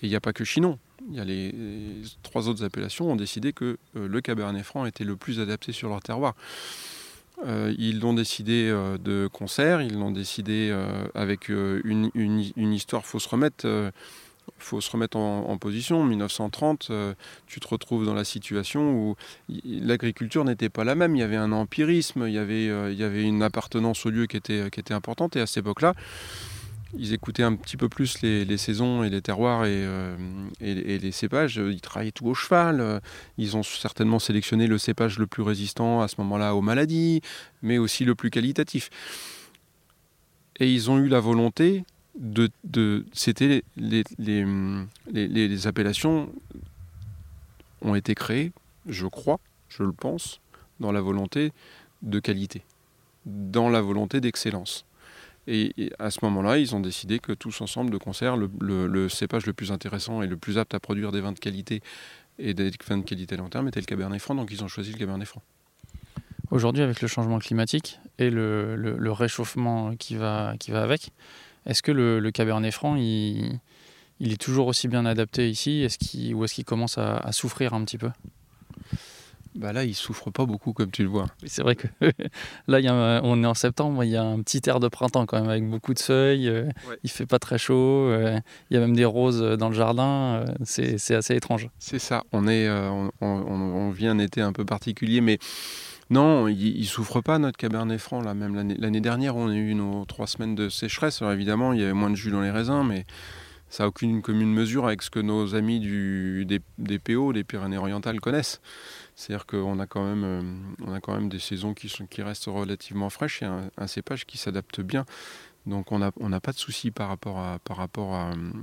et il n'y a pas que Chinon, il y a les, trois autres appellations ont décidé que le Cabernet Franc était le plus adapté sur leur terroir. Euh, ils l'ont décidé euh, de concert, ils l'ont décidé euh, avec une, histoire. Faut se remettre, faut se remettre en, position. En 1930, tu te retrouves dans la situation où l'agriculture n'était pas la même. Il y avait un empirisme, il y avait, il y avait une appartenance au lieu qui était, qui était importante. Et à cette époque-là, ils écoutaient un petit peu plus les, saisons et les terroirs euh, et, les cépages. Ils travaillaient tout au cheval. Ils ont certainement sélectionné le cépage le plus résistant à ce moment-là aux maladies, mais aussi le plus qualitatif. Et ils ont eu la volonté de. C'était les, appellations ont été créées, je crois, je le pense, dans la volonté de qualité, dans la volonté d'excellence. Et, à ce moment-là, ils ont décidé que tous ensemble, de concert, le, cépage le plus intéressant et le plus apte à produire des vins de qualité et des vins de qualité long terme était le Cabernet Franc, donc ils ont choisi le Cabernet Franc. Aujourd'hui, avec le changement climatique et le, réchauffement qui va, qui va avec, est-ce que le, Cabernet Franc, il, est toujours aussi bien adapté ici? Est -ce Ou est-ce qu'il commence à souffrir un petit peu? Bah là, il souffre pas beaucoup, comme tu le vois. C'est vrai que là, y a, on est en septembre, il y a un petit air de printemps quand même, avec beaucoup de feuilles. Euh, il fait pas très chaud. Euh, il y a même des roses dans le jardin. Euh, c'est assez étrange. C'est ça. On, est, on, on, vit un été un peu particulier, mais non, il, ne souffre pas notre Cabernet Franc. Là, même l'année dernière, on a eu nos trois semaines de sécheresse. Alors évidemment, il y avait moins de jus dans les raisins, mais ça n'a aucune commune mesure avec ce que nos amis du, des, des PO, des Pyrénées-Orientales, connaissent. C'est-à-dire qu'on a, quand même, euh, a quand même des saisons qui, restent relativement fraîches et un, cépage qui s'adapte bien. Donc on n'a pas de soucis par rapport, à,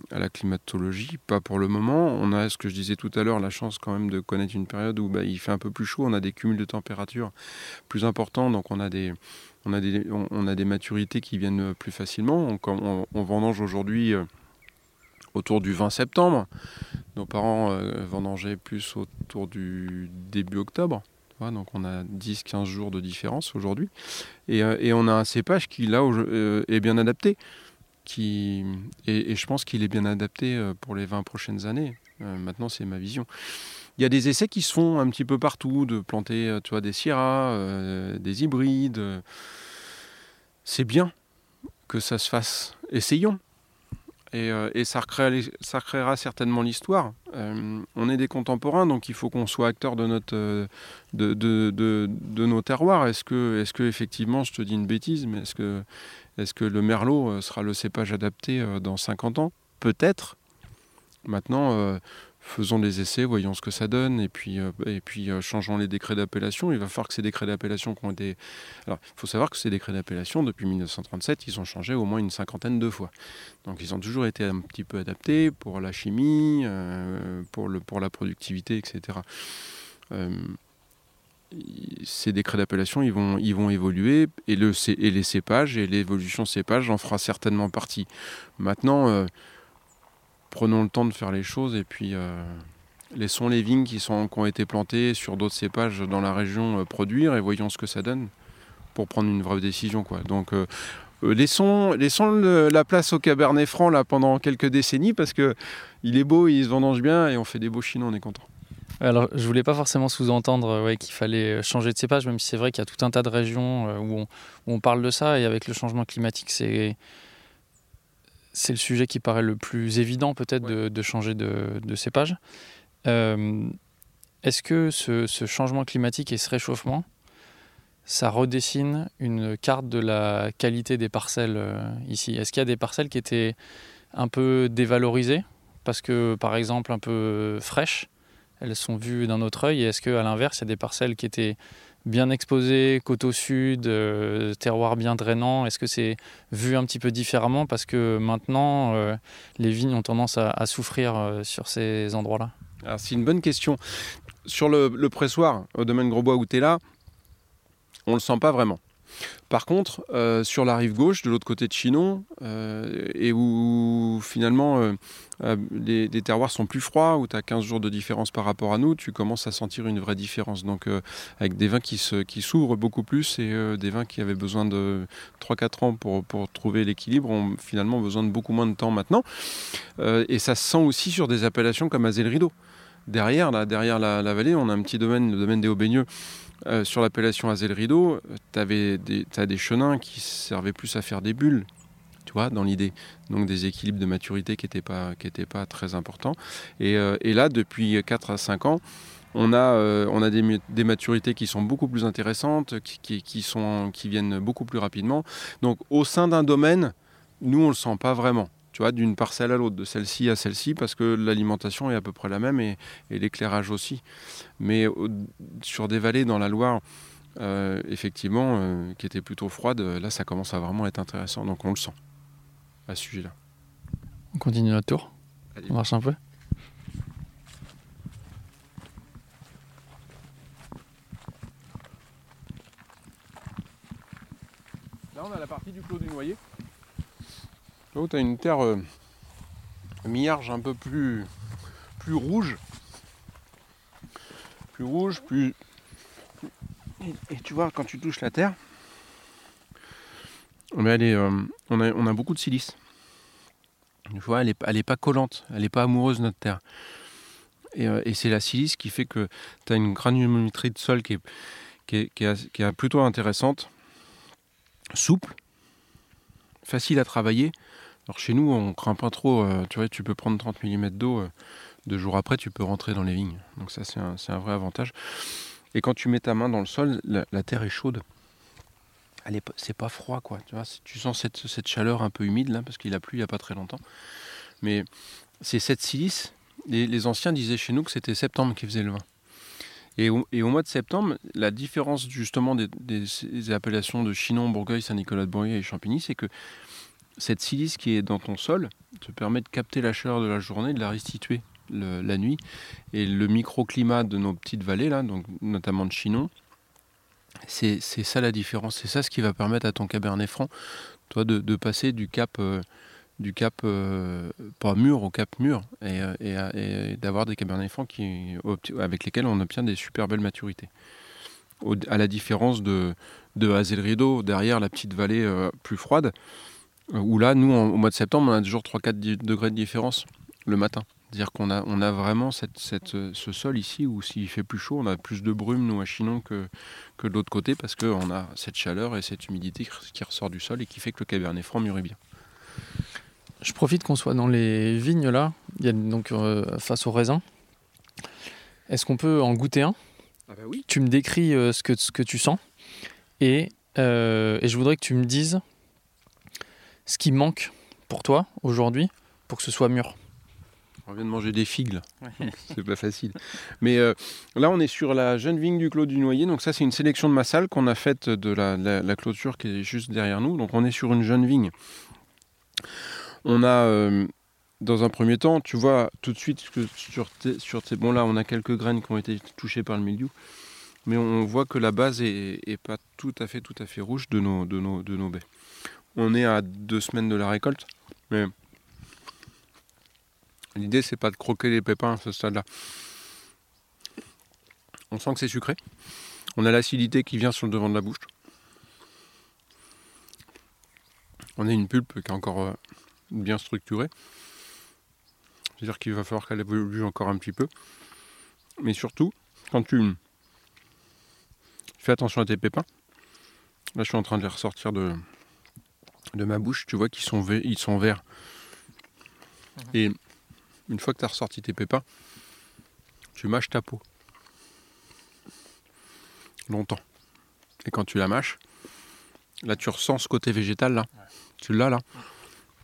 la climatologie, pas pour le moment. On a, ce que je disais tout à l'heure, la chance quand même de connaître une période où bah, il fait un peu plus chaud, on a des cumuls de température plus importants, donc on a des, maturités qui viennent plus facilement. On, on vendange aujourd'hui euh, autour du 20 septembre. Nos parents euh, plus autour du début octobre. donc on a 10-15 jours de différence aujourd'hui. Et, euh, on a un cépage qui là euh, est bien adapté. Qui, et, je pense qu'il est bien adapté pour les 20 prochaines années. maintenant, c'est ma vision. Il y a des essais qui se font un petit peu partout, de planter tu vois, des syrahs, des hybrides. C'est bien que ça se fasse. Essayons. Et, euh, et ça, recréera, ça, recréera, certainement l'histoire. Euh, on est des contemporains, donc il faut qu'on soit acteur de, euh, nos terroirs. Est-ce que, effectivement, je te dis une bêtise, mais est-ce que, est -ce que le merlot sera le cépage adapté dans 50 ans? Peut-être. Maintenant, faisons des essais, voyons ce que ça donne, et puis, euh, et puis euh, changeons les décrets d'appellation. Il va falloir que ces décrets d'appellation qui ont. Alors, il faut savoir que ces décrets d'appellation, depuis 1937, ils ont changé au moins une cinquantaine de fois. Donc, ils ont toujours été un petit peu adaptés pour la chimie, euh, pour, le, pour la productivité, etc. ces décrets d'appellation, ils vont, ils vont évoluer, et, le, et les cépages, et l'évolution cépages en fera certainement partie. Maintenant prenons le temps de faire les choses et puis euh, laissons les vignes qui, ont été plantées sur d'autres cépages dans la région euh, produire et voyons ce que ça donne pour prendre une vraie décision. Quoi. Donc euh, laissons, la place au Cabernet Franc là, pendant quelques décennies parce qu'il est beau, il se vendange bien et on fait des beaux chinons, on est content. Alors, je voulais pas forcément sous-entendre qu'il fallait changer de cépage, même si c'est vrai qu'il y a tout un tas de régions où, on, où, on, parle de ça, et avec le changement climatique, c'est c'est le sujet qui paraît le plus évident peut-être de, changer de, cépage. Euh, est-ce que ce, changement climatique et ce réchauffement, ça redessine une carte de la qualité des parcelles euh, ici? Est-ce qu'il y a des parcelles qui étaient un peu dévalorisées parce que par exemple un peu fraîches, elles sont vues d'un autre œil, et est-ce qu'à l'inverse, il y a des parcelles qui étaient bien exposé, côte au sud, euh, terroir bien drainant Est-ce que c'est vu un petit peu différemment parce que maintenant euh, les vignes ont tendance à, souffrir euh, sur ces endroits-là? C'est une bonne question. Sur le, pressoir au domaine Grosbois où tu es là, on le sent pas vraiment. Par contre, sur la rive gauche, de l'autre côté de Chinon, et où finalement euh, les, terroirs sont plus froids, où tu as 15 jours de différence par rapport à nous, tu commences à sentir une vraie différence. Donc euh, avec des vins qui, se, s'ouvrent beaucoup plus et euh, des vins qui avaient besoin de 3-4 ans pour, trouver l'équilibre ont finalement besoin de beaucoup moins de temps maintenant. et ça se sent aussi sur des appellations comme Azel Rideau. Derrière, là, derrière la, vallée, on a un petit domaine, le domaine des Aubaigneux, sur l'appellation Azel Rideau, tu as des chenins qui servaient plus à faire des bulles tu vois, dans l'idée. Donc des équilibres de maturité qui n'étaient pas, pas très importants. Et, euh, là, depuis 4 à 5 ans, on a, euh, on a des, maturités qui sont beaucoup plus intéressantes, qui, qui, sont, qui viennent beaucoup plus rapidement. Donc au sein d'un domaine, nous, on ne le sent pas vraiment. Tu vois, d'une parcelle à l'autre, de celle-ci à celle-ci, parce que l'alimentation est à peu près la même et, et l'éclairage aussi. Mais sur des vallées dans la Loire, euh, effectivement, qui étaient plutôt froides, là, ça commence à vraiment être intéressant. Donc on le sent à ce sujet-là. On continue notre tour On marche un peu Là, on a la partie du clos du noyer. Là où tu as une terre euh, mi-arge un peu plus, plus rouge. Plus rouge, plus. Et, tu vois, quand tu touches la terre, elle est, euh, on, a, on, a, beaucoup de silice. Tu vois, elle n'est est pas collante, elle n'est pas amoureuse de notre terre. Et, euh, et c'est la silice qui fait que tu as une granulométrie de sol qui est, qui est, qui est, qui est plutôt intéressante, souple, facile à travailler. Alors chez nous, on craint pas trop. Euh, tu vois, tu peux prendre 30 mm d'eau. deux jours après, tu peux rentrer dans les vignes. Donc ça, c'est un, vrai avantage. Et quand tu mets ta main dans le sol, la, terre est chaude c'est pas froid quoi. Tu vois, tu sens cette, chaleur un peu humide là parce qu'il a plu il y a pas très longtemps. Mais c'est cette silice. Les, anciens disaient chez nous que c'était septembre qui faisait le vin. Et au, mois de septembre, la différence justement des, appellations de Chinon, Bourgueil, Saint-Nicolas de Bourgueil et Champigny, c'est que cette silice qui est dans ton sol te permet de capter la chaleur de la journée, de la restituer la nuit. Et le microclimat de nos petites vallées, là, donc notamment de Chinon, c'est ça la différence. C'est ça ce qui va permettre à ton Cabernet Franc, toi, de, passer du cap, euh, du cap euh, pas mûr au cap mûr et, euh, d'avoir des Cabernet Francs qui, avec lesquels on obtient des super belles maturités. à la différence de, de Hazel Rideau, derrière la petite vallée plus froide, où là, nous, au mois de septembre, on a toujours 3-4 degrés de différence le matin. C'est-à-dire qu'on a, on a vraiment cette, ce sol ici où s'il fait plus chaud, on a plus de brume, nous, à Chinon, que, que de l'autre côté, parce qu'on a cette chaleur et cette humidité qui ressort du sol et qui fait que le Cabernet Franc mûrit bien. Je profite qu'on soit dans les vignes là, il y a donc euh, face au raisin. Est-ce qu'on peut en goûter un? Ah bah oui. Tu me décris euh, ce, que, ce que tu sens et, euh, et je voudrais que tu me dises ce qui manque pour toi aujourd'hui pour que ce soit mûr. On vient de manger des figues, là. c'est pas facile. Mais euh, là, on est sur la jeune vigne du Clos du Noyer. Donc ça, c'est une sélection de Massal qu'on a faite de la, la- la clôture qui est juste derrière nous. Donc on est sur une jeune vigne. On a, euh, dans un premier temps, tu vois tout de suite que sur tes, sur tes- Bon là, on a quelques graines qui ont été touchées par le milieu. Mais on voit que la base est, est pas tout à fait, tout à fait rouge de nos, de nos, de nos baies. On est à deux semaines de la récolte. Mais L'idée, c'est pas de croquer les pépins à ce stade-là. On sent que c'est sucré. On a l'acidité qui vient sur le devant de la bouche. On a une pulpe qui est encore euh, bien structurée. C'est-à-dire qu'il va falloir qu'elle évolue encore un petit peu. Mais surtout, quand tu fais attention à tes pépins, là je suis en train de les ressortir de, de ma bouche, tu vois qu'ils sont, ils sont verts. Et une fois que tu as ressorti tes pépins, tu mâches ta peau. Longtemps. Et quand tu la mâches, là tu ressens ce côté végétal là. Tu l'as là.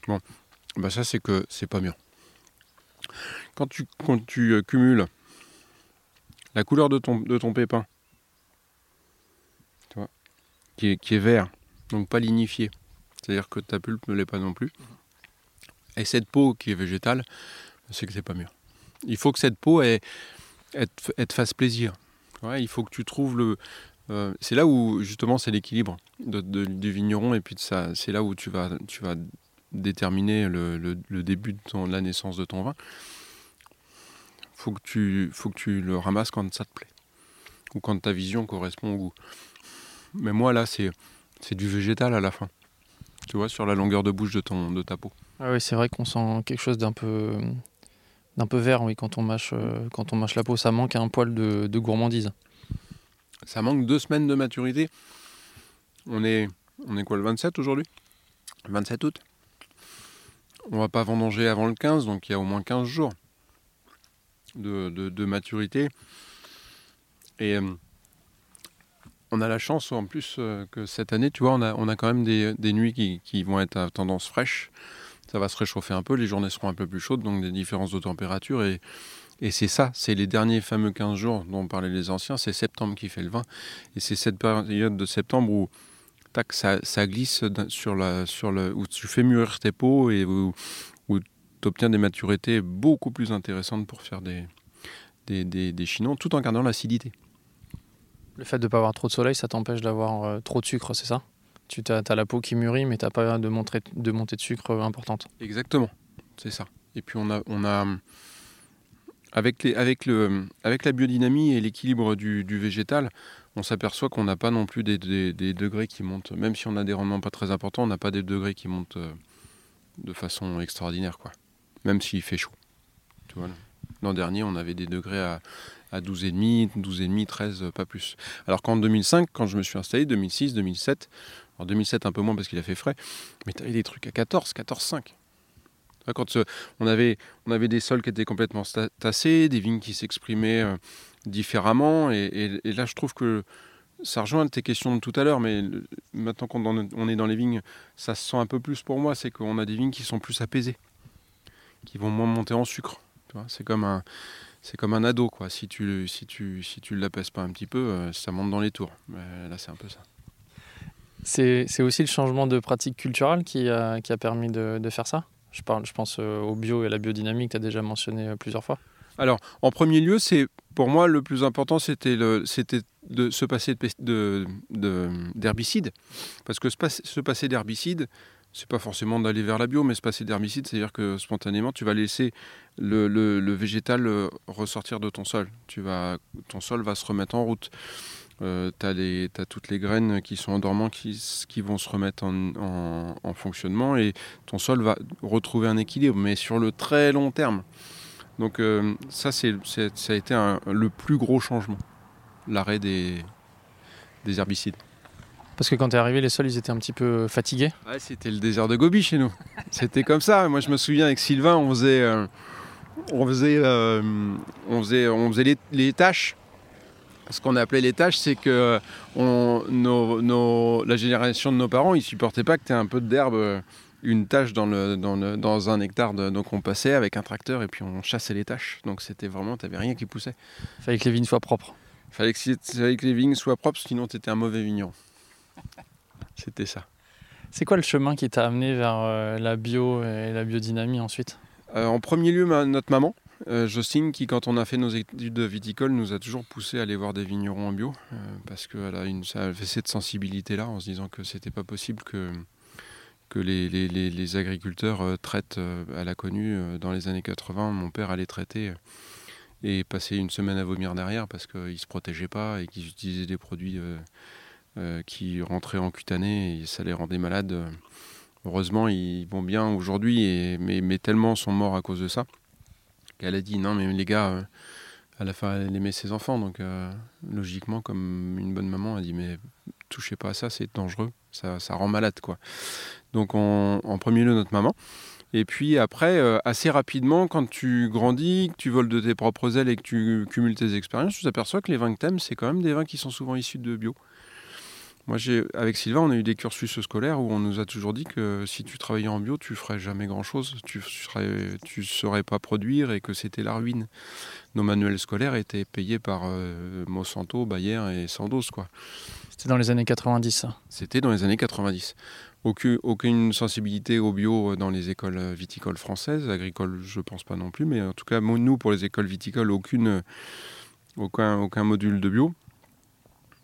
Bon, bah ça c'est que c'est pas mûr. Quand tu, quand tu euh, cumules la couleur de ton, de ton pépin, tu vois, qui est, qui est vert, donc pas lignifié, c'est-à-dire que ta pulpe ne l'est pas non plus, et cette peau qui est végétale, c'est que c'est pas mûr. Il faut que cette peau te, fasse plaisir. Il faut que tu trouves le. euh, c'est là où justement c'est l'équilibre de- du vigneron et puis de ça. C'est là où tu vas, tu vas déterminer le, le- début de la naissance de ton vin. Faut que tu, faut que tu le ramasses quand ça te plaît ou quand ta vision correspond au goût. Mais moi là c'est, c'est du végétal à la fin. Tu vois sur la longueur de bouche de ton, de ta peau. Ah oui, c'est vrai qu'on sent quelque chose d'un peu, d'un peu vert, oui, quand on mâche, euh, quand on mâche la peau. Ça manque un poil de, de gourmandise. Ça manque deux semaines de maturité. On est, on est quoi le 27 aujourd'hui? 27 août. On va pas vendanger avant le 15, donc il y a au moins 15 jours de, de- de maturité. Et euh, on a la chance en plus euh, que cette année, tu vois, on a, quand même des, nuits qui, vont être à tendance fraîche. Ça va se réchauffer un peu, les journées seront un peu plus chaudes, donc des différences de température. Et, c'est ça, c'est les derniers fameux 15 jours dont parlaient les anciens, c'est septembre qui fait le vin. Et c'est cette période de septembre où tac, ça, glisse sur le, où tu fais mûrir tes peaux et où, tu obtiens des maturités beaucoup plus intéressantes pour faire des, des chinons, tout en gardant l'acidité. Le fait de ne pas avoir trop de soleil, ça t'empêche d'avoir euh, trop de sucre, c'est ça? Tu as, la peau qui mûrit, mais tu n'as pas de, montée- de sucre euh, importante. Exactement, c'est ça. Et puis on a, avec, les, avec, la biodynamie et l'équilibre du, végétal, on s'aperçoit qu'on n'a pas non plus des, degrés qui montent, même si on a des rendements pas très importants, on n'a pas des degrés qui montent euh, de façon extraordinaire, quoi. Même s'il fait chaud. L'an dernier, on avait des degrés à, à 12,5, 12,5, 13, pas plus. Alors qu'en 2005, quand je me suis installé, 2006, 2007, en 2007 un peu moins parce qu'il a fait frais, mais tu avais des trucs à 14, 14, 5. Tu vois, Quand euh, on, avait, des sols qui étaient complètement tassés, des vignes qui s'exprimaient euh, différemment, et, là je trouve que ça rejoint tes questions de tout à l'heure, mais maintenant qu'on est dans les vignes, ça se sent un peu plus pour moi, c'est qu'on a des vignes qui sont plus apaisées, qui vont moins monter en sucre. C'est comme un, c'est comme un ado, quoi. Si tu, si tu, si tu l'apaises pas un petit peu, euh, ça monte dans les tours. Mais là, c'est un peu ça. C'est c'est aussi le changement de pratique culturelle qui a, qui a permis de, de faire ça? Je, parle, je pense euh, au bio et à la biodynamique, tu as déjà mentionné euh, plusieurs fois. Alors, en premier lieu, c'est pour moi le plus important, c'était le, c'était de se passer de pes- de- de- d'herbicides, parce que se, pas- se passer d'herbicides, c'est pas forcément d'aller vers la bio, mais se passer d'herbicides, c'est-à-dire que spontanément, tu vas laisser le, végétal euh, ressortir de ton sol. Tu vas, ton sol va se remettre en route. Euh, tu as, toutes les graines qui sont endormantes qui, s- qui vont se remettre en, en- en fonctionnement et ton sol va retrouver un équilibre, mais sur le très long terme. Donc euh, ça, ça a été le plus gros changement, l'arrêt des herbicides. Parce que quand tu es arrivé, les sols, ils étaient un petit peu fatigués. Ouais, c'était le désert de Gobi chez nous. c'était comme ça. Moi, je me souviens avec Sylvain, on faisait, euh, on faisait, euh, on faisait, on faisait les, les tâches. Ce qu'on appelait les tâches, c'est que on, nos- nos- la génération de nos parents, ils supportaient pas que tu aies un peu d'herbe, euh, une tâche dans, le, dans, le- dans un hectare. de- donc on passait avec un tracteur et puis on chassait les tâches. Donc c'était vraiment, tu rien qui poussait. Fallait que les vignes soient propres. Fallait que, fallait que les vignes soient propres, sinon tu étais un mauvais vigneron. C'était ça. C'est quoi le chemin qui t'a amené vers euh, la bio et la biodynamie ensuite Euh, en premier lieu, ma- notre maman, euh, Jocelyne, qui, quand on a fait nos études viticoles, nous a toujours poussé à aller voir des vignerons en bio, euh, parce qu'elle a une, ça avait cette sensibilité-là, en se disant que c'était pas possible que, que les, les- les- les agriculteurs euh, traitent. elle a connu dans les années 80, mon père allait traiter et passer une semaine à vomir derrière parce qu'ils se protégeaient pas et qu'ils utilisaient des produits qui rentraient en cutané et ça les rendait malades. euh, Heureusement, ils vont bien aujourd'hui, mais, tellement sont morts à cause de ça qu'elle a dit non, mais les gars, euh, à la fin, elle aimait ses enfants, donc euh, logiquement, comme une bonne maman, elle dit mais touchez pas à ça, c'est dangereux, ça, rend malade, quoi. Donc on- en premier lieu, notre maman. Et puis après, euh, assez rapidement, quand tu grandis, que tu voles de tes propres ailes et que tu cumules tes expériences, tu t'aperçois que les vins que t'aimes, c'est quand même des vins qui sont souvent issus de bio. Moi, j'ai, avec Sylvain, on a eu des cursus scolaires où on nous a toujours dit que si tu travaillais en bio, tu ferais jamais grand-chose, tu serais, tu saurais pas produire et que c'était la ruine. Nos manuels scolaires étaient payés par euh, Monsanto, Bayer et Sandoz, quoi. C'était dans les années 90, ça. C'était dans les années 90. Aucune, aucune sensibilité au bio dans les écoles viticoles françaises, agricoles, je pense pas non plus, mais en tout cas, nous, pour les écoles viticoles, aucune, aucun, aucun module de bio.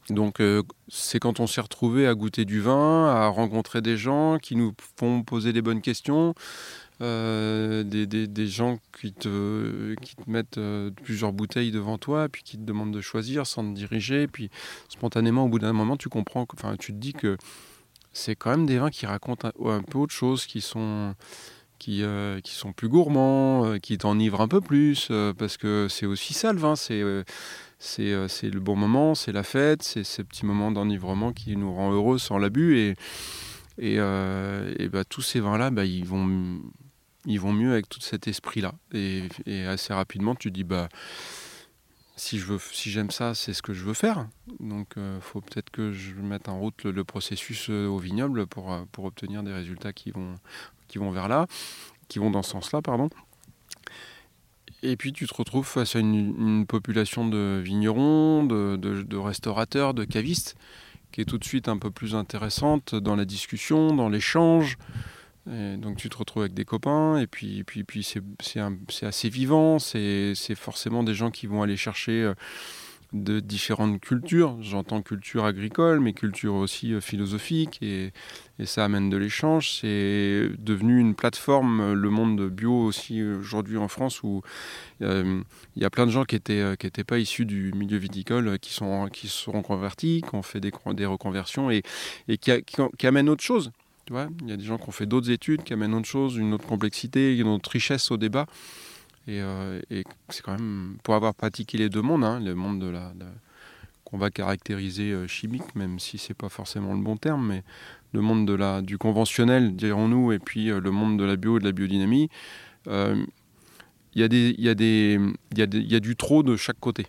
Donc, euh, c'est quand on s'est retrouvé à goûter du vin, à rencontrer des gens qui nous font poser les bonnes questions, euh, des, des- des gens qui te, qui te mettent euh, plusieurs bouteilles devant toi, puis qui te demandent de choisir sans te diriger, puis spontanément, au bout d'un moment, tu comprends, enfin, tu te dis que c'est quand même des vins qui racontent un, peu autre chose, qui sont, qui, qui sont plus gourmands, qui t'enivrent un peu plus, parce que c'est aussi ça le vin, c'est c'est euh, c'est le bon moment, c'est la fête, c'est ces petits moments d'enivrement qui nous rend heureux sans l'abus, et, et, euh, bah, tous ces vins-là, bah, ils vont mieux avec tout cet esprit-là. Et, et assez rapidement, tu dis, bah, si j'aime ça, c'est ce que je veux faire. Donc, il faut peut-être que je mette en route le, processus euh, au vignoble pour, euh, pour obtenir des résultats qui vont, qui vont vers là, qui vont dans ce sens-là, pardon. Et puis tu te retrouves face à une, population de vignerons, de, restaurateurs, de cavistes, qui est tout de suite un peu plus intéressante dans la discussion, dans l'échange. Donc tu te retrouves avec des copains, et puis, puis, c'est, assez vivant, c'est, c'est forcément des gens qui vont aller chercher euh, de différentes cultures. J'entends culture agricole, mais culture aussi euh, philosophique, et, ça amène de l'échange. C'est devenu une plateforme, euh, le monde bio aussi euh, aujourd'hui en France, où il y a plein de gens qui étaient, euh, qui étaient pas issus du milieu viticole, qui sont, qui se sont reconvertis, qui ont fait des, des reconversions, et, et qui, qui, amènent autre chose. Il y a des gens qui ont fait d'autres études, qui amènent autre chose, une autre complexité, une autre richesse au débat. Et, euh, et c'est quand même, pour avoir pratiqué les deux mondes, hein, le monde qu'on va caractériser euh, chimique, même si c'est pas forcément le bon terme, mais le monde du conventionnel, dirons-nous, et puis euh, le monde de la bio et de la biodynamie, il y, a du trop de chaque côté.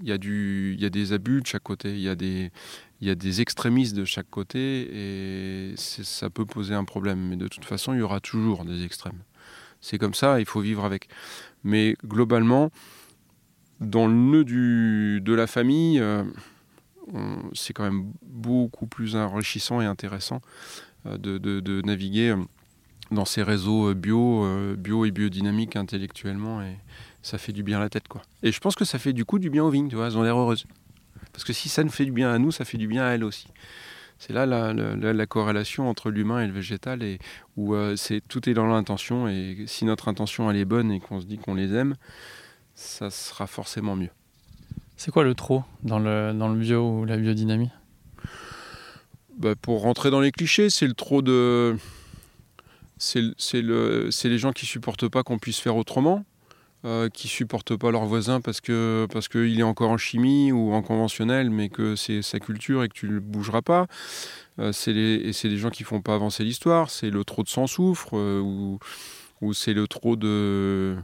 Il y, a des abus de chaque côté, il y a des, extrémistes de chaque côté, et ça peut poser un problème. Mais de toute façon, il y aura toujours des extrêmes. C'est comme ça, il faut vivre avec. Mais globalement, dans le nœud de la famille, euh, c'est quand même beaucoup plus enrichissant et intéressant euh, de, naviguer euh, dans ces réseaux bio, bio et biodynamiques intellectuellement, et ça fait du bien à la tête. Quoi. Et je pense que ça fait du coup du bien aux vignes, tu vois, elles ont l'air heureuses. Parce que si ça nous fait du bien à nous, ça fait du bien à elles aussi. C'est là la, la- la- la corrélation entre l'humain et le végétal, et où euh, c'est, tout est dans l'intention, et si notre intention elle est bonne et qu'on se dit qu'on les aime, ça sera forcément mieux. C'est quoi le trop dans le, dans le bio ou la biodynamie? Bah, pour rentrer dans les clichés, c'est le trop de. C'est le- c'est le, c'est les gens qui supportent pas qu'on puisse faire autrement. Euh, qui supportent pas leur voisin parce que parce qu'il est encore en chimie ou en conventionnel, mais que c'est sa culture et que tu ne bougeras pas. Euh, c'est et c'est les gens qui font pas avancer l'histoire. C'est le trop de sang souffre euh, ou, ou c'est le trop de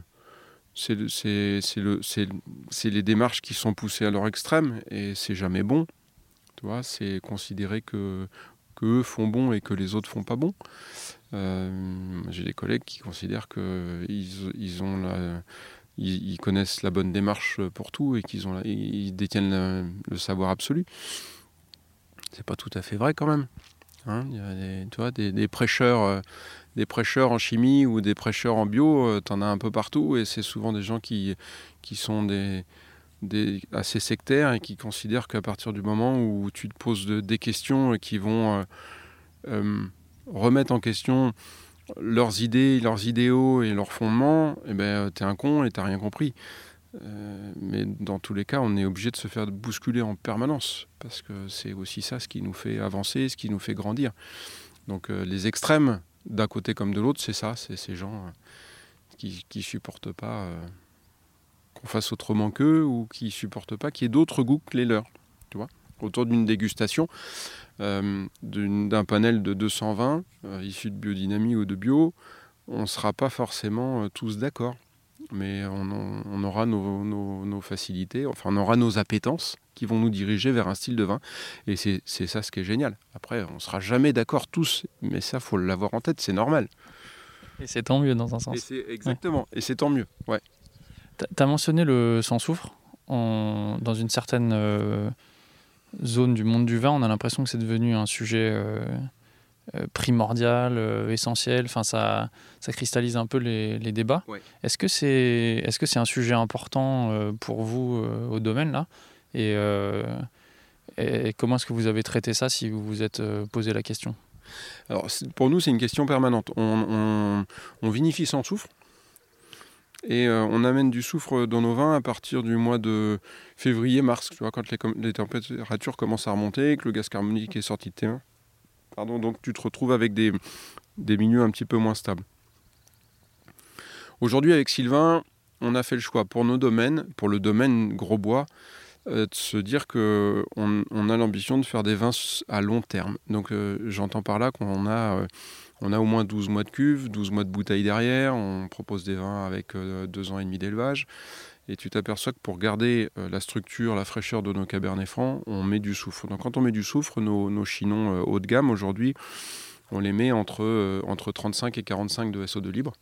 c'est le- les démarches qui sont poussées à leur extrême et c'est jamais bon. Tu vois, c'est considérer que que font bon et que les autres font pas bon. Euh, J'ai des collègues qui considèrent que ils, ont ils, connaissent la bonne démarche pour tout et qu'ils ont ils détiennent le, savoir absolu. C'est pas tout à fait vrai quand même. Hein, des, tu vois, des, prêcheurs, euh, des prêcheurs en chimie ou des prêcheurs en bio, tu en as un peu partout et c'est souvent des gens qui, qui sont des, assez sectaires et qui considèrent qu'à partir du moment où tu te poses de- des questions qui vont euh, euh, remettre en question leurs idées, leurs idéaux et leurs fondements, eh ben, t'es un con et t'as rien compris. Euh, mais dans tous les cas, on est obligé de se faire bousculer en permanence, parce que c'est aussi ça ce qui nous fait avancer, ce qui nous fait grandir. Donc euh, les extrêmes, d'un côté comme de l'autre, c'est ça, c'est ces gens euh, qui ne supportent pas euh, qu'on fasse autrement qu'eux, ou qui supportent pas qu'il y ait d'autres goûts que les leurs. Tu vois Autour d'une dégustation, euh, d'un panel de 220 euh, issus de biodynamie ou de bio, on ne sera pas forcément euh, tous d'accord. Mais on, en- on aura nos, nos- nos facilités, enfin on aura nos appétences qui vont nous diriger vers un style de vin. Et c'est ça ce qui est génial. Après, on ne sera jamais d'accord tous, mais ça, faut l'avoir en tête, c'est normal. Et c'est tant mieux dans un sens. exactement, et c'est tant mieux. Ouais. Tu as mentionné le sans soufre. En- dans une certaine euh, zone du monde du vin, on a l'impression que c'est devenu un sujet euh, euh, primordial, euh, essentiel. Enfin, ça, ça cristallise un peu les, les débats. Ouais. Est-ce que c'est est -ce c'est un sujet important pour vous au domaine là? Et, et comment est-ce que vous avez traité ça si vous vous êtes posé la question? Alors, pour nous, c'est une question permanente. On, on- on vinifie sans soufre. Et euh, on amène du soufre dans nos vins à partir du mois de février-mars, tu vois, quand les, températures commencent à remonter, que le gaz carbonique est sorti de terrain. Pardon, donc tu te retrouves avec des, milieux un petit peu moins stables. Aujourd'hui, avec Sylvain, on a fait le choix pour nos domaines, pour le domaine gros bois, euh, de se dire que on, a l'ambition de faire des vins à long terme. Donc euh, j'entends par là qu'on a, on a au moins 12 mois de cuve, 12 mois de bouteille derrière, on propose des vins avec euh, deux ans et demi d'élevage. Et tu t'aperçois que pour garder euh, la structure, la fraîcheur de nos cabernets francs, on met du soufre. Donc quand on met du soufre, nos, nos chinons euh, haut de gamme aujourd'hui, on les met entre, euh, entre 35 et 45 de SO2 libre.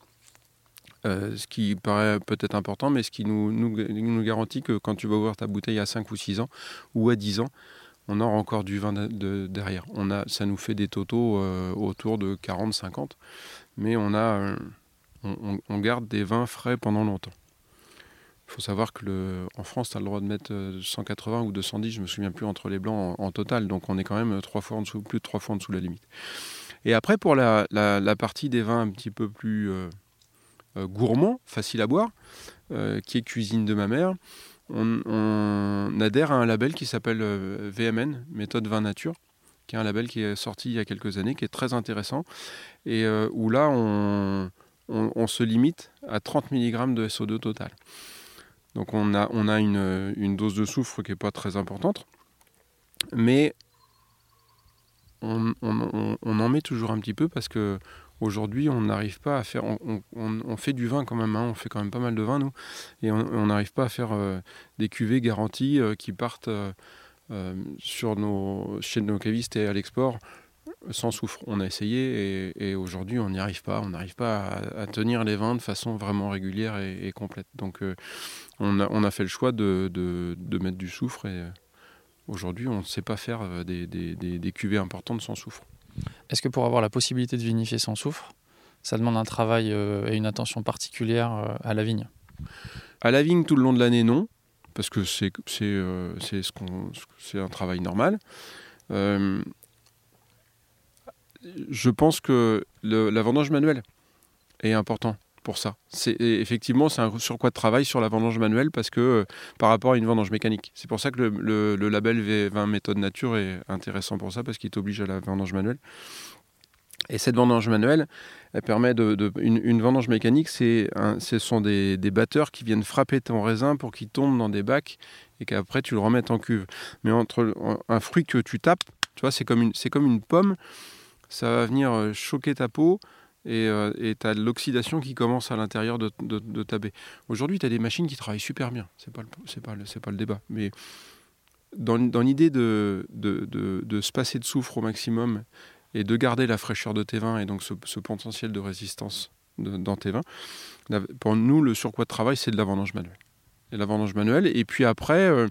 Euh, ce qui paraît peut-être important, mais ce qui nous, nous, nous garantit que quand tu vas ouvrir ta bouteille à 5 ou 6 ans, ou à 10 ans, on aura encore du vin de- de- derrière. On a, ça nous fait des totaux euh, autour de 40-50, mais on, a, euh, on, garde des vins frais pendant longtemps. Il faut savoir que en France, tu as le droit de mettre euh, 180 ou 210, je me souviens plus, entre les blancs en, total, donc on est quand même trois fois plus de trois fois en dessous de la limite. Et après, pour la, partie des vins un petit peu plus euh, euh, gourmands, faciles à boire, euh, qui est cuisine de ma mère, on, adhère à un label qui s'appelle euh, VMN, méthode vin nature, qui est un label qui est sorti il y a quelques années, qui est très intéressant, et euh, où là, on, se limite à 30 mg de SO2 total. Donc on a, une, dose de soufre qui n'est pas très importante, mais on en met toujours un petit peu parce que aujourd'hui on n'arrive pas à faire. On, fait du vin quand même, hein, on fait quand même pas mal de vin nous, et on n'arrive pas à faire euh, des cuvées garanties euh, qui partent euh, sur nos, chez nos cavistes et à l'export sans soufre. On a essayé et, aujourd'hui on n'y arrive pas. On n'arrive pas à, tenir les vins de façon vraiment régulière et, complète. Donc on, a, fait le choix de, mettre du soufre et aujourd'hui on ne sait pas faire des cuvées importantes sans soufre. Est-ce que pour avoir la possibilité de vinifier sans soufre, ça demande un travail euh, et une attention particulière euh, à la vigne? À la vigne tout le long de l'année, non, parce que c'est euh, un travail normal. Je pense que la vendange manuelle est important pour ça. C'est effectivement c'est un surcroît de travail sur la vendange manuelle parce que euh, par rapport à une vendange mécanique. C'est pour ça que le, label V20 méthode nature est intéressant pour ça parce qu'il t'oblige à la vendange manuelle. Et cette vendange manuelle, elle permet de, une, vendange mécanique, c'est ce sont des, batteurs qui viennent frapper ton raisin pour qu'il tombe dans des bacs et qu'après tu le remettes en cuve. Mais entre un fruit que tu tapes, tu vois, c'est comme une, c'est comme une pomme, ça va venir euh, choquer ta peau et tu as l'oxydation qui commence à l'intérieur de, de, ta baie. Aujourd'hui, tu as des machines qui travaillent super bien, c'est pas, pas, c'est pas le débat. Mais dans, dans l'idée de, de, se passer de soufre au maximum et de garder la fraîcheur de tes vins et donc ce, potentiel de résistance dans tes vins. Pour nous, le surcroît de travail, c'est de la vendange manuelle. Et la vendange manuelle. Et puis après, euh,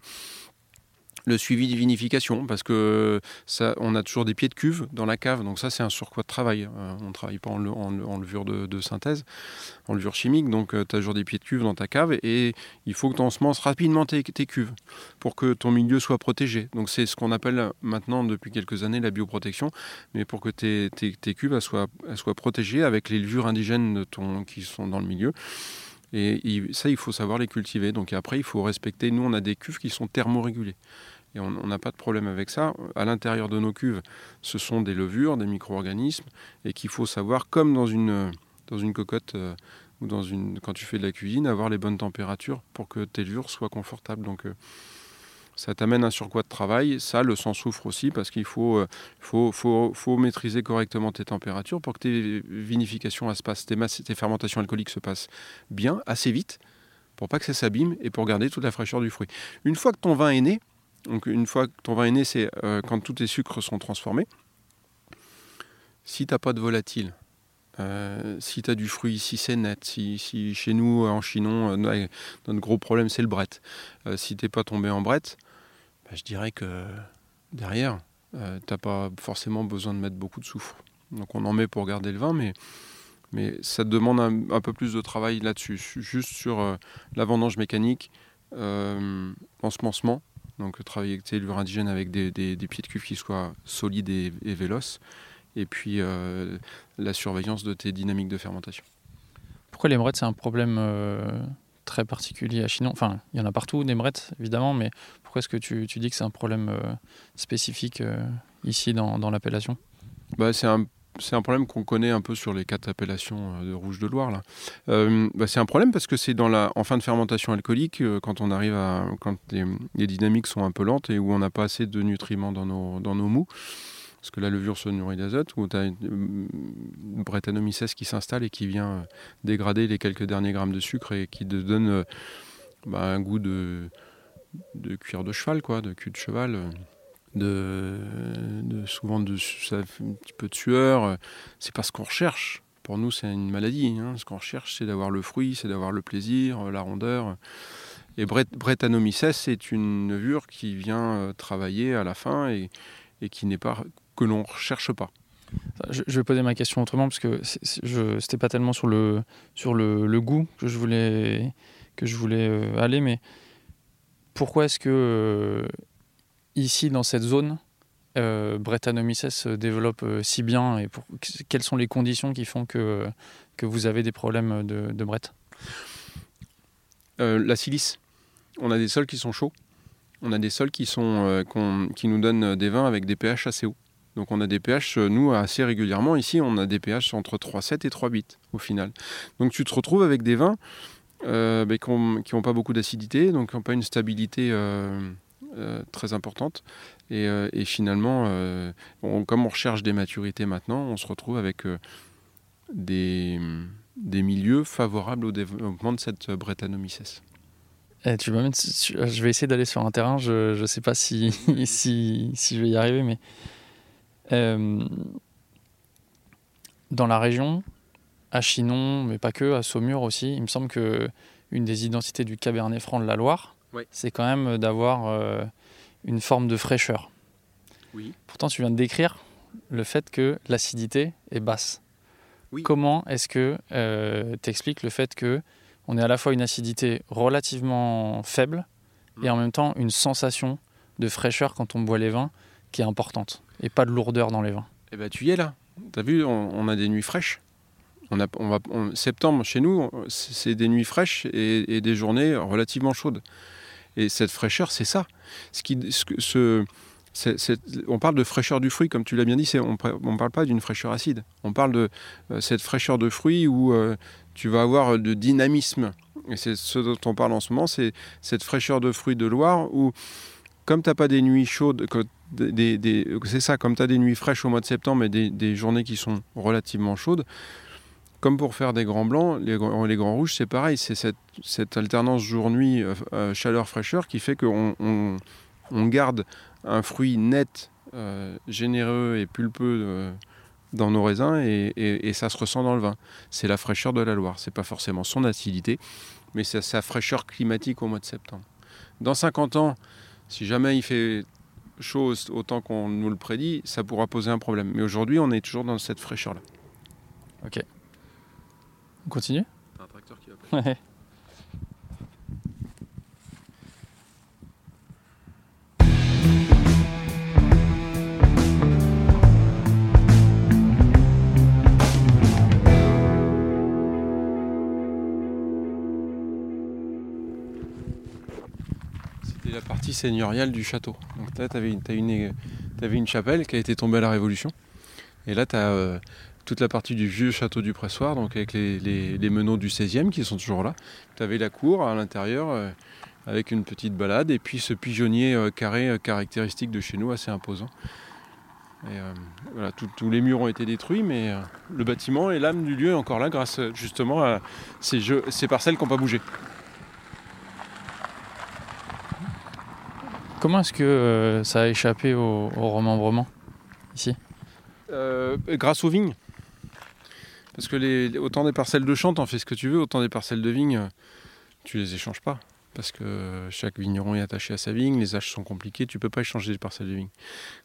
le suivi de vinification, parce que ça, on a toujours des pieds de cuve dans la cave, donc ça c'est un surcroît de travail. Euh, on ne travaille pas en, levure de, synthèse, en levure chimique, donc euh, tu as toujours des pieds de cuve dans ta cave et il faut que tu ensemences rapidement tes, cuves pour que ton milieu soit protégé. Donc c'est ce qu'on appelle maintenant depuis quelques années la bioprotection, mais pour que tes, tes, cuves soient, protégées avec les levures indigènes qui sont dans le milieu. Et ça, il faut savoir les cultiver. Donc après, il faut respecter. Nous, on a des cuves qui sont thermorégulées. Et on n'a pas de problème avec ça. À l'intérieur de nos cuves, ce sont des levures, des micro-organismes, et qu'il faut savoir, comme dans une, dans une cocotte euh, ou dans une, quand tu fais de la cuisine, avoir les bonnes températures pour que tes levures soient confortables. Donc euh, ça t'amène un surcroît de travail. Ça, le sang souffre aussi parce qu'il faut, euh, faut, faut, faut, maîtriser correctement tes températures pour que tes vinifications se passent, tes, fermentations alcooliques se passent bien, assez vite, pour pas que ça s'abîme et pour garder toute la fraîcheur du fruit. Une fois que ton vin est né, donc une fois que ton vin est né, c'est euh, quand tous tes sucres sont transformés. Si tu n'as pas de volatile, euh, si tu as du fruit, si c'est net, si, chez nous en Chinon, euh, notre gros problème c'est le bret. si tu n'es pas tombé en bret, bah, je dirais que derrière, tu n'as pas forcément besoin de mettre beaucoup de soufre. Donc on en met pour garder le vin, mais, mais ça demande un, peu plus de travail là-dessus. Juste sur la vendange mécanique, ensemencement, donc travailler avec tes levures indigènes avec des, pieds de cuve qui soient solides et, véloces. Et puis euh, la surveillance de tes dynamiques de fermentation. Pourquoi les c'est un problème euh, très particulier à Chinon Enfin, il y en a partout des brettes, évidemment, mais pourquoi est-ce que tu, dis que c'est un problème euh, spécifique ici dans, dans l'appellation? Bah, C'est un c'est un problème qu'on connaît un peu sur les quatre appellations euh, de rouge de Loire. Là. Euh, bah, c'est un problème parce que c'est dans la, en fin de fermentation alcoolique, euh, quand on arrive à, quand les, dynamiques sont un peu lentes et où on n'a pas assez de nutriments dans nos, dans mous, parce que la levure se nourrit d'azote, où tu as une, Brettanomyces qui s'installe et qui vient dégrader les quelques derniers grammes de sucre et qui te donne bah, un goût de, de cuir de cheval, quoi, de cul de cheval de, souvent de, ça un petit peu de sueur. C'est pas ce qu'on recherche. Pour nous, c'est une maladie. Hein. Ce qu'on recherche, c'est d'avoir le fruit, c'est d'avoir le plaisir, la rondeur. Et Brettanomyces, c'est une levure qui vient euh, travailler à la fin et, et qui n'est pas que l'on recherche pas. Je, vais poser ma question autrement parce que c'était pas tellement sur le sur le, goût que je voulais que je voulais euh, aller, mais pourquoi est-ce que euh, ici, dans cette zone, euh, Brettanomyces se développe euh, si bien et pour, quelles sont les conditions qui font que, que vous avez des problèmes de, de euh, La silice. On a des sols qui sont chauds. On a des sols qui, sont, qui nous donnent des vins avec des pH assez hauts. Donc on a des pH, nous, assez régulièrement. Ici, on a des pH entre 3,7 et 3,8 au final. Donc tu te retrouves avec des vins bah, qui n'ont pas beaucoup d'acidité, donc qui n'ont pas une stabilité euh, très importante. Et, euh, finalement, euh, comme on recherche des maturités maintenant, on se retrouve avec des, milieux favorables au développement de cette Brettanomyces. Eh, je vais essayer d'aller sur un terrain, je ne sais pas si, je vais y arriver, mais dans la région, à Chinon, mais pas que, à Saumur aussi, il me semble que une des identités du Cabernet Franc de la Loire, c'est quand même d'avoir euh, une forme de fraîcheur. Oui. Pourtant, tu viens de décrire le fait que l'acidité est basse. Comment est-ce que euh, tu expliques le fait que on est à la fois une acidité relativement faible et en même temps une sensation de fraîcheur quand on boit les vins qui est importante et pas de lourdeur dans les vins? Eh ben, tu y es là. Tu as vu, on, a des nuits fraîches. On a, on va, septembre, chez nous, c'est des nuits fraîches et, et, des journées relativement chaudes. Et cette fraîcheur, c'est ça. Ce on parle de fraîcheur du fruit, comme tu l'as bien dit, on ne parle pas d'une fraîcheur acide. On parle de euh, cette fraîcheur de fruit où euh, tu vas avoir de dynamisme. Et c'est ce dont on parle en ce moment, c'est cette fraîcheur de fruit de Loire où, comme tu n'as pas des nuits chaudes, c'est ça, comme tu as des nuits fraîches au mois de septembre et des journées qui sont relativement chaudes, comme pour faire des grands blancs, les, grands- rouges, c'est pareil, c'est cette, alternance jour-nuit, euh, euh, chaleur-fraîcheur qui fait qu'on on, on garde un fruit net, euh, généreux et pulpeux dans nos raisins et, ça se ressent dans le vin. C'est la fraîcheur de la Loire. C'est pas forcément son acidité, mais c'est sa fraîcheur climatique au mois de septembre. Dans 50 ans, si jamais il fait chaud autant qu'on nous le prédit, ça pourra poser un problème. Mais aujourd'hui, on est toujours dans cette fraîcheur-là. On continue Un tracteur qui va Ouais. C'était la partie seigneuriale du château. Donc là, tu avais, une, t'avais une chapelle qui a été tombée à la Révolution. Et là, tu as toute la partie du vieux château du Pressoir, donc avec les, les, les meneaux du 16e qui sont toujours là. Tu avais la cour à l'intérieur euh, avec une petite balade et puis ce pigeonnier euh, carré euh, caractéristique de chez nous, assez imposant. Et, euh, voilà, tout- tous les murs ont été détruits, mais euh, le bâtiment et l'âme du lieu est encore là grâce justement à ces, jeux, ces parcelles qui n'ont pas bougé. Comment est-ce que euh, ça a échappé au, au remembrement ici? Euh, grâce aux vignes. Parce que autant des parcelles de champ, t'en fais ce que tu veux, autant des parcelles de vignes, euh, tu les échanges pas. Parce que chaque vigneron est attaché à sa vigne, les âges sont compliqués, tu peux pas échanger les parcelles de vignes.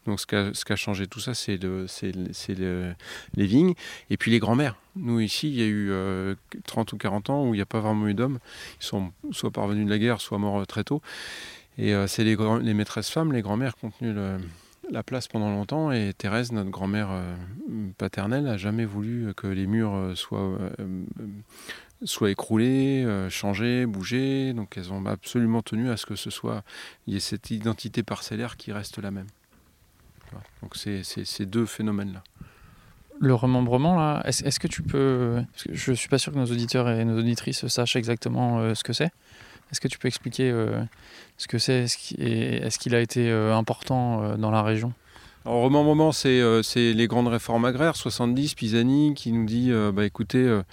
Donc ce qu'a qu'a changé tout ça, c'est le- c'est le- c'est le- les vignes et puis les grands-mères. Nous ici, il y a eu euh, 30 ou 40 ans où il n'y a pas vraiment eu d'hommes. Ils sont soit parvenus de la guerre, soit morts euh, très tôt. Et euh, c'est les, les maîtresses femmes, les grands-mères qui ont tenu le, la place pendant longtemps et Thérèse, notre grand-mère euh, paternelle, n'a jamais voulu que les murs euh, soient, euh, soient écroulés, changés, bougés. Donc elles ont absolument tenu à ce que ce soit, il y ait cette identité parcellaire qui reste la même. Donc c'est ces deux phénomènes-là. Le remembrement, là, est-ce que tu peux. parce que je suis pas sûr que nos auditeurs et nos auditrices sachent exactement ce que c'est. Est-ce que tu peux expliquer euh, ce que c'est et est-ce qu'il a été euh, important euh, dans la région? Alors, au remembrement, c'est euh, c'est les grandes réformes agraires, 70, Pisani, qui nous dit euh, bah, écoutez, il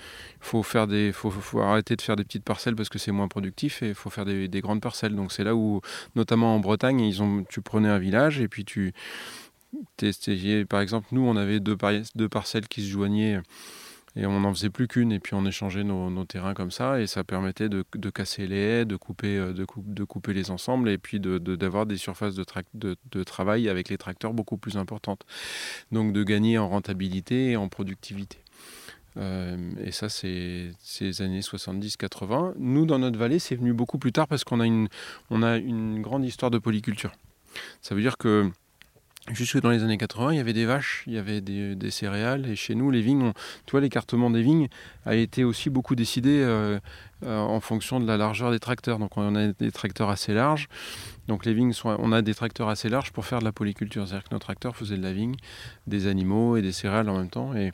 faut, faut, faut arrêter de faire des petites parcelles parce que c'est moins productif et il faut faire des, des grandes parcelles. Donc, c'est là où, notamment en Bretagne, ils ont, tu prenais un village et puis tu. t'essayais- par exemple, nous, on avait deux parcelles qui se joignaient et on n'en faisait plus qu'une et puis on échangeait nos, terrains comme ça et ça permettait de, casser les haies, de couper, euh, de, coup- de couper les ensembles et puis d'avoir des surfaces de, trac- de, de travail avec les tracteurs beaucoup plus importantes. Donc de gagner en rentabilité et en productivité. Euh, et ça, c'est ces années 70-80. Nous, dans notre vallée, c'est venu beaucoup plus tard parce qu'on a a une grande histoire de polyculture. Ça veut dire que jusque dans les années 80, il y avait des vaches, il y avait des, céréales, et chez nous, les vignes, tu vois, l'écartement des vignes a été aussi beaucoup décidé euh, euh, en fonction de la largeur des tracteurs. Donc on a des tracteurs assez larges. Donc les vignes sont, on a des tracteurs assez larges pour faire de la polyculture. C'est-à-dire que nos tracteurs faisaient de la vigne, des animaux et des céréales en même temps. Et,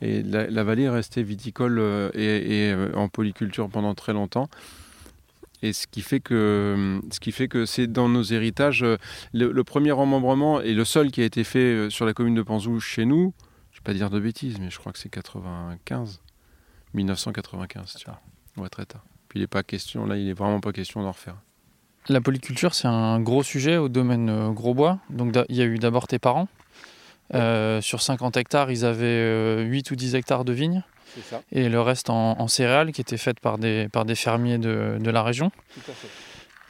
la, vallée est restée viticole euh, et, en polyculture pendant très longtemps. Et ce qui fait que, ce qui fait que c'est dans nos héritages, euh, le, le premier remembrement et le seul qui a été fait euh, sur la commune de Panzou chez nous, je ne vais pas dire de bêtises, mais je crois que c'est 95, 1995, tu vois. Ouais, très tard. Puis il n'est pas question, là, il n'est vraiment pas question d'en refaire. La polyculture, c'est un gros sujet au domaine euh, Grosbois. Donc, il y a eu d'abord tes parents. Euh, sur 50 hectares, ils avaient euh, 8 ou 10 hectares de vignes. Ça, Et le reste en, en céréales qui étaient faites par des, par des fermiers de, de la région. tout à fait.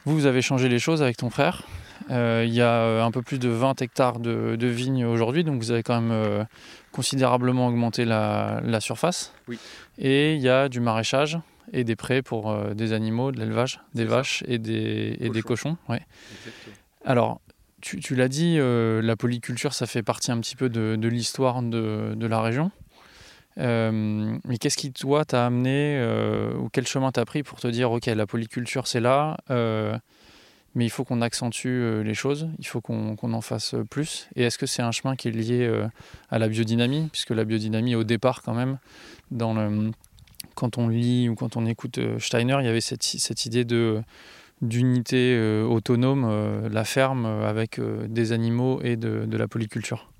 Vous, vous avez changé les choses avec ton frère. Euh, il y a euh, un peu plus de 20 hectares de, de vignes aujourd'hui, donc vous avez quand même euh, considérablement augmenté la, la surface. Oui. Et il y a du maraîchage et des prés pour euh, des animaux, de l'élevage, des vaches et des, et des Cochons. cochons. ouais. Alors, tu, tu l'as dit, la polyculture, ça fait partie un petit peu de, de l'histoire de, de la région. Euh, mais qu'est-ce qui, toi, t'a amené, euh, ou quel chemin t'as pris pour te dire, OK, la polyculture, c'est là, euh, mais il faut qu'on accentue les choses, il faut qu'on en fasse plus. Et est-ce que c'est un chemin qui est lié à la biodynamie, puisque la biodynamie, au départ, quand même, quand on lit ou quand on écoute Steiner, il y avait cette, idée de d'unité autonome, la ferme avec des animaux et de la polyculture.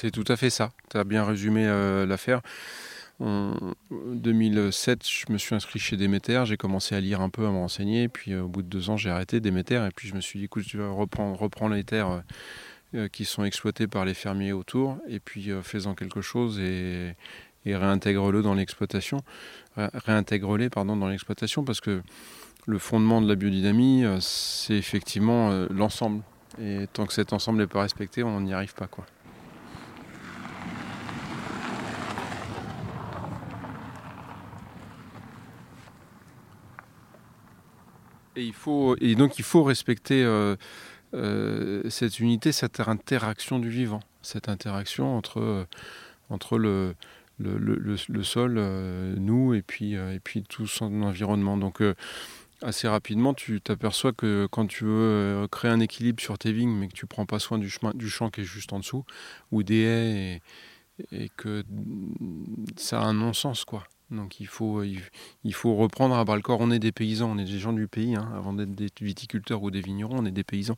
C'est tout à fait ça. Tu as bien résumé l'affaire. En 2007, je me suis inscrit chez Déméter, j'ai commencé à lire un peu, à me renseigner, puis euh, au bout de deux ans, j'ai arrêté Déméter, et puis je me suis dit, écoute, tu vas reprendre, les terres euh, euh, qui sont exploitées par les fermiers autour, et puis fais-en quelque chose et, réintègre-le dans l'exploitation, réintègre-les dans l'exploitation, parce que le fondement de la biodynamie, c'est effectivement l'ensemble, et tant que cet ensemble n'est pas respecté, on n'y arrive pas quoi. Et, il faut, et donc il faut respecter euh, euh, cette unité, cette interaction du vivant, cette interaction entre, euh, entre le, le, sol, nous, et puis, et puis tout son environnement. Donc assez rapidement, tu t'aperçois que quand tu veux créer un équilibre sur tes vignes, mais que tu prends pas soin du, chemin, du champ qui est juste en dessous, ou des haies, et, et que ça a un non-sens, quoi. Donc il faut, il, faut reprendre à bras le corps. On est des paysans, on est des gens du pays. Hein. Avant d'être des viticulteurs ou des vignerons, on est des paysans.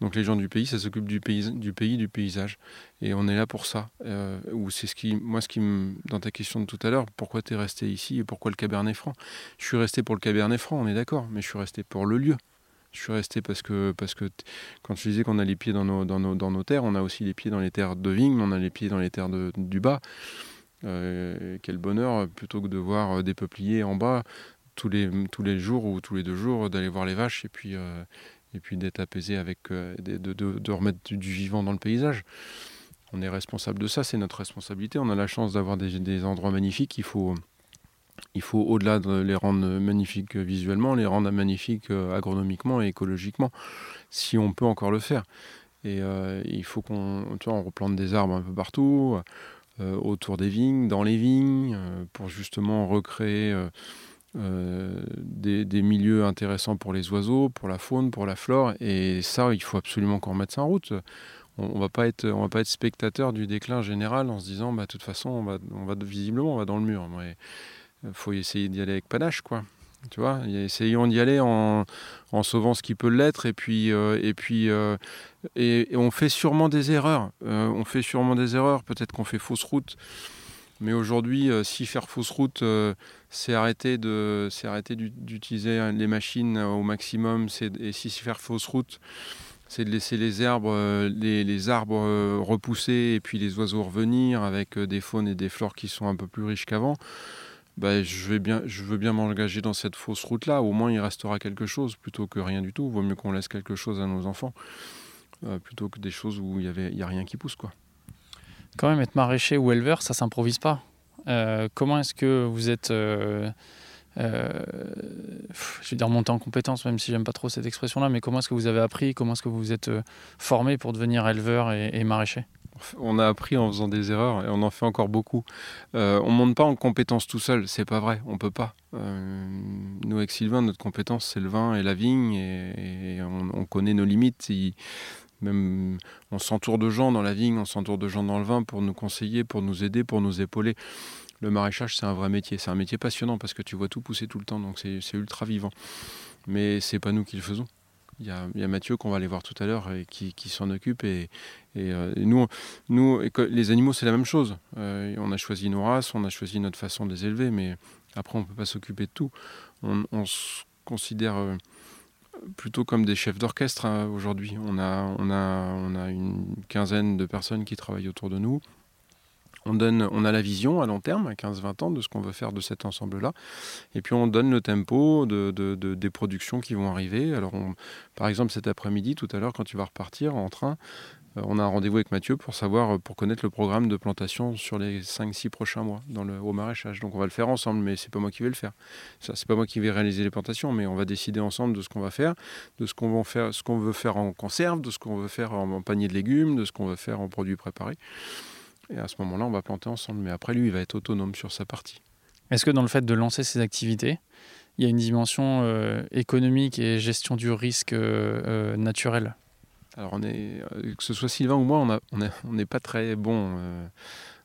Donc les gens du pays, ça s'occupe du pays, du pays, du paysage. Et on est là pour ça. Euh, c'est ce qui, moi, ce qui me, dans ta question de tout à l'heure, pourquoi tu es resté ici et pourquoi le Cabernet Franc? Je suis resté pour le Cabernet Franc, on est d'accord, mais je suis resté pour le lieu. Je suis resté parce que, quand je disais qu'on a les pieds dans nos, terres, on a aussi les pieds dans les terres de vigne, on a les pieds dans les terres de, du bas. Euh, quel bonheur, plutôt que de voir euh, des peupliers en bas tous les, tous les jours ou tous les deux jours, d'aller voir les vaches et puis, euh, puis d'être apaisé avec, de, de, remettre du, vivant dans le paysage. On est responsable de ça, c'est notre responsabilité. On a la chance d'avoir des, endroits magnifiques. Il faut, il faut au-delà de les rendre magnifiques visuellement, les rendre magnifiques agronomiquement et écologiquement, si on peut encore le faire. Et il faut qu'on on replante des arbres un peu partout. Euh, autour des vignes, dans les vignes, euh, pour justement recréer euh, des, milieux intéressants pour les oiseaux, pour la faune, pour la flore. Et ça, il faut absolument qu'on remette ça en route. On, ne va pas être, on va pas être spectateur du déclin général en se disant, bah, de toute façon, on va, on va visiblement, on va dans le mur. Il faut essayer d'y aller avec panache, quoi. Tu vois, essayons d'y aller en, sauvant ce qui peut l'être et puis euh, et puis euh, et, on fait sûrement des erreurs. Euh, on fait sûrement des erreurs. Peut-être qu'on fait fausse route. Mais aujourd'hui, si faire fausse route, c'est arrêter de c'est arrêter d'utiliser les machines au maximum. Et si faire fausse route, c'est de laisser les les, les, arbres repousser et puis les oiseaux revenir avec des faunes et des flores qui sont un peu plus riches qu'avant. Bah, je, vais bien, je veux bien m'engager dans cette fausse route-là. Au moins, il restera quelque chose plutôt que rien du tout. Vaut mieux qu'on laisse quelque chose à nos enfants euh, plutôt que des choses où il n'y a rien qui pousse. Quoi. Quand même, être maraîcher ou éleveur, ça s'improvise pas. Euh, comment est-ce que vous êtes. Euh, je vais dire monter en compétence, même si j'aime pas trop cette expression-là, mais comment est-ce que vous avez appris, comment est-ce que vous vous êtes formé pour devenir éleveur et, et maraîcher? On a appris en faisant des erreurs et on en fait encore beaucoup. Euh, on ne monte pas en compétence tout seul, c'est pas vrai, on peut pas. Euh, nous avec Sylvain, notre compétence c'est le vin et la vigne et, on, connaît nos limites. même on s'entoure de gens dans la vigne, on s'entoure de gens dans le vin pour nous conseiller, pour nous aider, pour nous épauler. Le maraîchage c'est un vrai métier, c'est un métier passionnant parce que tu vois tout pousser tout le temps, donc c'est ultra vivant. Mais c'est pas nous qui le faisons. Il y, a, Mathieu qu'on va aller voir tout à l'heure et qui, s'en occupe. Et, euh, nous, les animaux, c'est la même chose. Euh, on a choisi nos races, on a choisi notre façon de les élever, mais après, on ne peut pas s'occuper de tout. On, se considère euh, plutôt comme des chefs d'orchestre hein, aujourd'hui. On a une quinzaine de personnes qui travaillent autour de nous. On, a la vision à long terme, à 15-20 ans, de ce qu'on veut faire de cet ensemble-là. Et puis on donne le tempo de, des productions qui vont arriver. Alors, par exemple, cet après-midi, tout à l'heure, quand tu vas repartir en train, euh, on a un rendez-vous avec Mathieu pour savoir, euh, pour connaître le programme de plantation sur les 5-6 prochains mois dans le, au maraîchage. Donc on va le faire ensemble, mais c'est pas moi qui vais le faire. Ce c'est pas moi qui vais réaliser les plantations, mais on va décider ensemble de ce qu'on va faire, de ce qu'on ce qu'on veut faire en conserve, de ce qu'on veut faire en panier de légumes, de ce qu'on veut faire en produits préparés. Et à ce moment-là, on va planter ensemble. Mais après, lui, il va être autonome sur sa partie. Est-ce que dans le fait de lancer ces activités, il y a une dimension euh, économique et gestion du risque euh, naturel? Alors, on est, que ce soit Sylvain ou moi, on n'est on on pas très bon.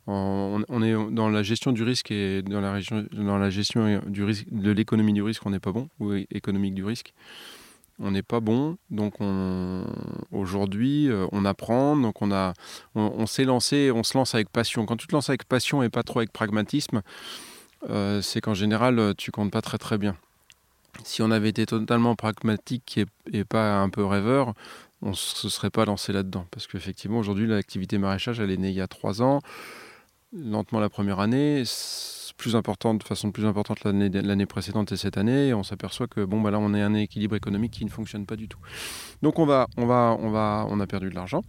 On, on, est dans la gestion du risque et dans la, région, dans la gestion du risque, de l'économie du risque, on n'est pas bon, ou économique du risque on n'est pas bon. Donc aujourd'hui, euh, on apprend, donc on, a, on, s'est lancé, on se lance avec passion. Quand tu te lances avec passion et pas trop avec pragmatisme, euh, c'est qu'en général, tu comptes pas très très bien. Si on avait été totalement pragmatique et, pas un peu rêveur, on se serait pas lancé là-dedans. Parce qu'effectivement, aujourd'hui, l'activité maraîchage, elle est née il y a trois ans, lentement la première année plus importante, de façon plus importante l'année précédente et cette année, on s'aperçoit que bon, bah là, on est un équilibre économique qui ne fonctionne pas du tout. Donc on va, on va, on va, on a perdu de l'argent,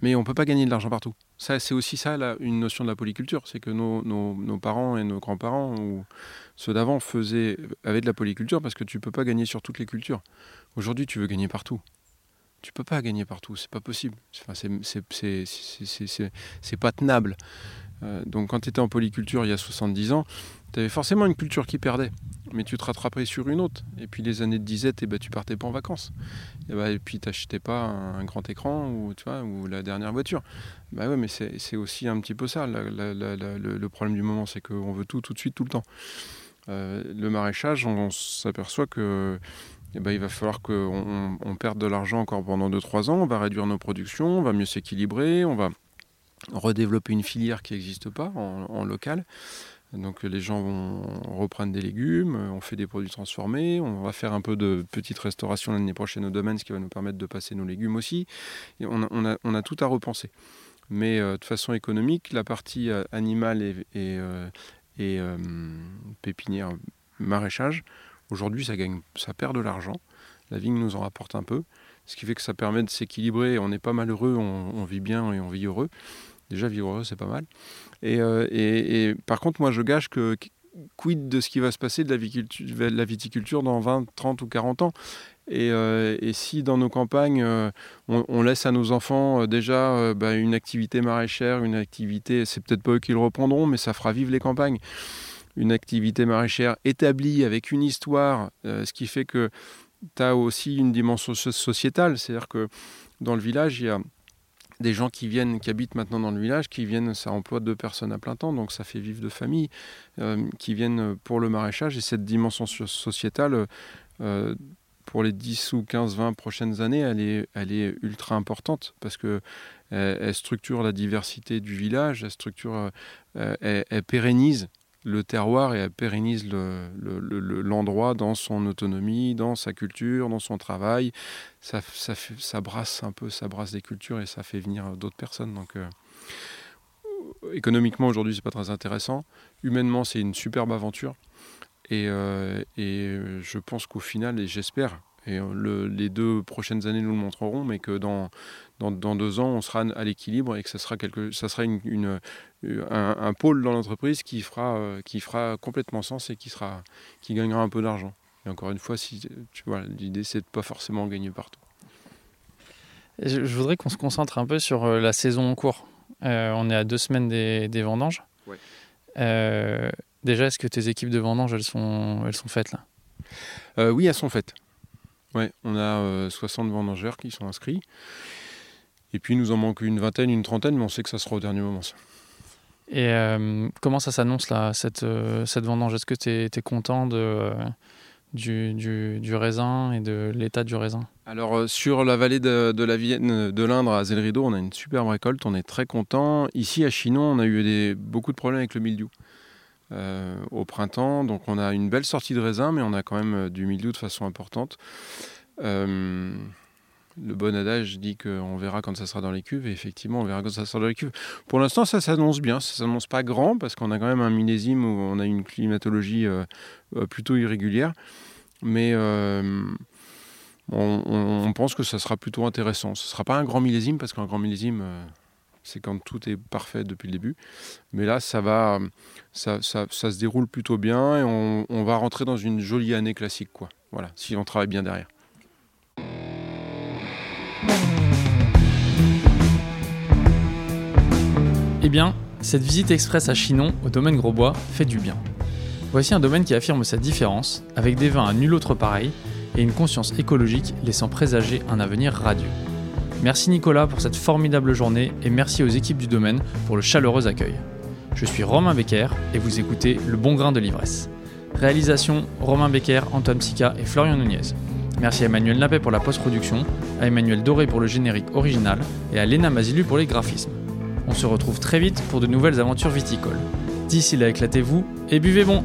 mais on peut pas gagner de l'argent partout. Ça, c'est aussi ça une notion de la polyculture, c'est que nos, nos, parents et nos grands-parents ou ceux d'avant faisaient avaient de la polyculture parce que tu peux pas gagner sur toutes les cultures. Aujourd'hui, tu veux gagner partout. Tu peux pas gagner partout, c'est pas possible. Enfin, c'est pas tenable. Euh, donc quand tu étais en polyculture il y a 70 ans, tu avais forcément une culture qui perdait, mais tu te rattrapais sur une autre. Et puis les années de disette, et eh ben, tu partais pas en vacances. Et, ben, et puis tu n'achetais pas un, grand écran ou, tu vois, ou la dernière voiture. Bah ouais, mais c'est aussi un petit peu ça. le, problème du moment, c'est qu'on veut tout tout de suite, tout le temps. Euh, le maraîchage, on, s'aperçoit que eh ben, il va falloir qu'on on perde de l'argent encore pendant 2-3 ans, on va réduire nos productions, on va mieux s'équilibrer, on va redévelopper une filière qui n'existe pas en, local. Donc les gens vont reprendre des légumes, on fait des produits transformés, on va faire un peu de petite restauration l'année prochaine au domaine, ce qui va nous permettre de passer nos légumes aussi. On, a, tout à repenser. Mais euh, de façon économique, la partie euh, animale et, et, euh, pépinière, maraîchage, aujourd'hui ça, gagne, ça perd de l'argent. La vigne nous en rapporte un peu, ce qui fait que ça permet de s'équilibrer. On n'est pas malheureux, on vit bien et on vit heureux. Déjà, vivre c'est pas mal. Euh, et, par contre, moi, je gâche que quid de ce qui va se passer de la, viticulture dans 20, 30 ou 40 ans? Et, euh, et, si dans nos campagnes, euh, on, laisse à nos enfants déjà bah, une activité maraîchère, une activité, c'est peut-être pas eux qui le reprendront, mais ça fera vivre les campagnes. Une activité maraîchère établie avec une histoire, ce qui fait que tu as aussi une dimension sociétale. C'est-à-dire que dans le village, il y a des gens qui viennent, qui habitent maintenant dans le village, qui viennent, ça emploie deux personnes à plein temps, donc ça fait vivre de famille, euh, qui viennent pour le maraîchage. Et cette dimension sociétale, euh, pour les 10 ou 15, 20 prochaines années, elle est, ultra importante parce que elle, structure la diversité du village, elle structure, euh, elle pérennise le terroir et elle pérennise l'endroit dans son autonomie, dans sa culture, dans son travail. Ça, ça, ça, brasse un peu, ça brasse des cultures et ça fait venir d'autres personnes. Donc, euh, économiquement, aujourd'hui, c'est pas très intéressant. Humainement, c'est une superbe aventure. Et, euh, et je pense qu'au final, et j'espère, et euh, les deux prochaines années nous le montreront, mais que dans, dans, deux ans, on sera à l'équilibre et que ça sera, quelque, ça sera une, un, pôle dans l'entreprise qui fera, euh, qui fera complètement sens et qui, sera, qui gagnera un peu d'argent. Et encore une fois, si, tu vois, l'idée, c'est de pas forcément gagner partout. Je, voudrais qu'on se concentre un peu sur euh, la saison en cours. on est à deux semaines des, des vendanges. déjà, est-ce que tes équipes de vendanges, elles sont, elles sont faites là? Oui, elles sont faites. Ouais, on a 60 vendangeurs qui sont inscrits. Et puis, il nous en manque une vingtaine, une trentaine, mais on sait que ça sera au dernier moment. Et euh, comment ça s'annonce, là, cette, euh, cette vendange? Est-ce que tu es, content de, euh, du, du, raisin et de l'état du raisin? Alors, sur la vallée de, de la Vienne, de l'Indre à Zelrido, on a une superbe récolte, on est très content. Ici, à Chinon, on a eu des, beaucoup de problèmes avec le mildiou. Au printemps. Donc on a une belle sortie de raisin, mais on a quand même du mildiou de façon importante le bon adage dit qu'on verra quand ça sera dans les cuves, et effectivement, on verra quand ça sera dans les cuves. Pour l'instant, ça s'annonce bien. Ça s'annonce pas grand, parce qu'on a quand même un millésime où on a une climatologie euh, euh, plutôt irrégulière. Mais euh, on, pense que ça sera plutôt intéressant. Ce ne sera pas un grand millésime, parce qu'un grand millésime, c'est quand tout est parfait depuis le début. Mais là, ça va, ça, se déroule plutôt bien, et on, on va rentrer dans une jolie année classique, quoi. Voilà, si on travaille bien derrière. Eh bien, cette visite express à Chinon, au domaine Grosbois, fait du bien. Voici un domaine qui affirme sa différence, avec des vins à nul autre pareil et une conscience écologique laissant présager un avenir radieux. Merci Nicolas pour cette formidable journée et merci aux équipes du domaine pour le chaleureux accueil. Je suis Romain Becker et vous écoutez Le Bon Grain de l'Ivresse. Réalisation Romain Becker, Antoine Psica et Florian Nunez. Merci à Emmanuel Napet pour la post-production, à Emmanuel Doré pour le générique original et à Léna Mazilu pour les graphismes. On se retrouve très vite pour de nouvelles aventures viticoles. D'ici là, éclatez-vous et buvez bon!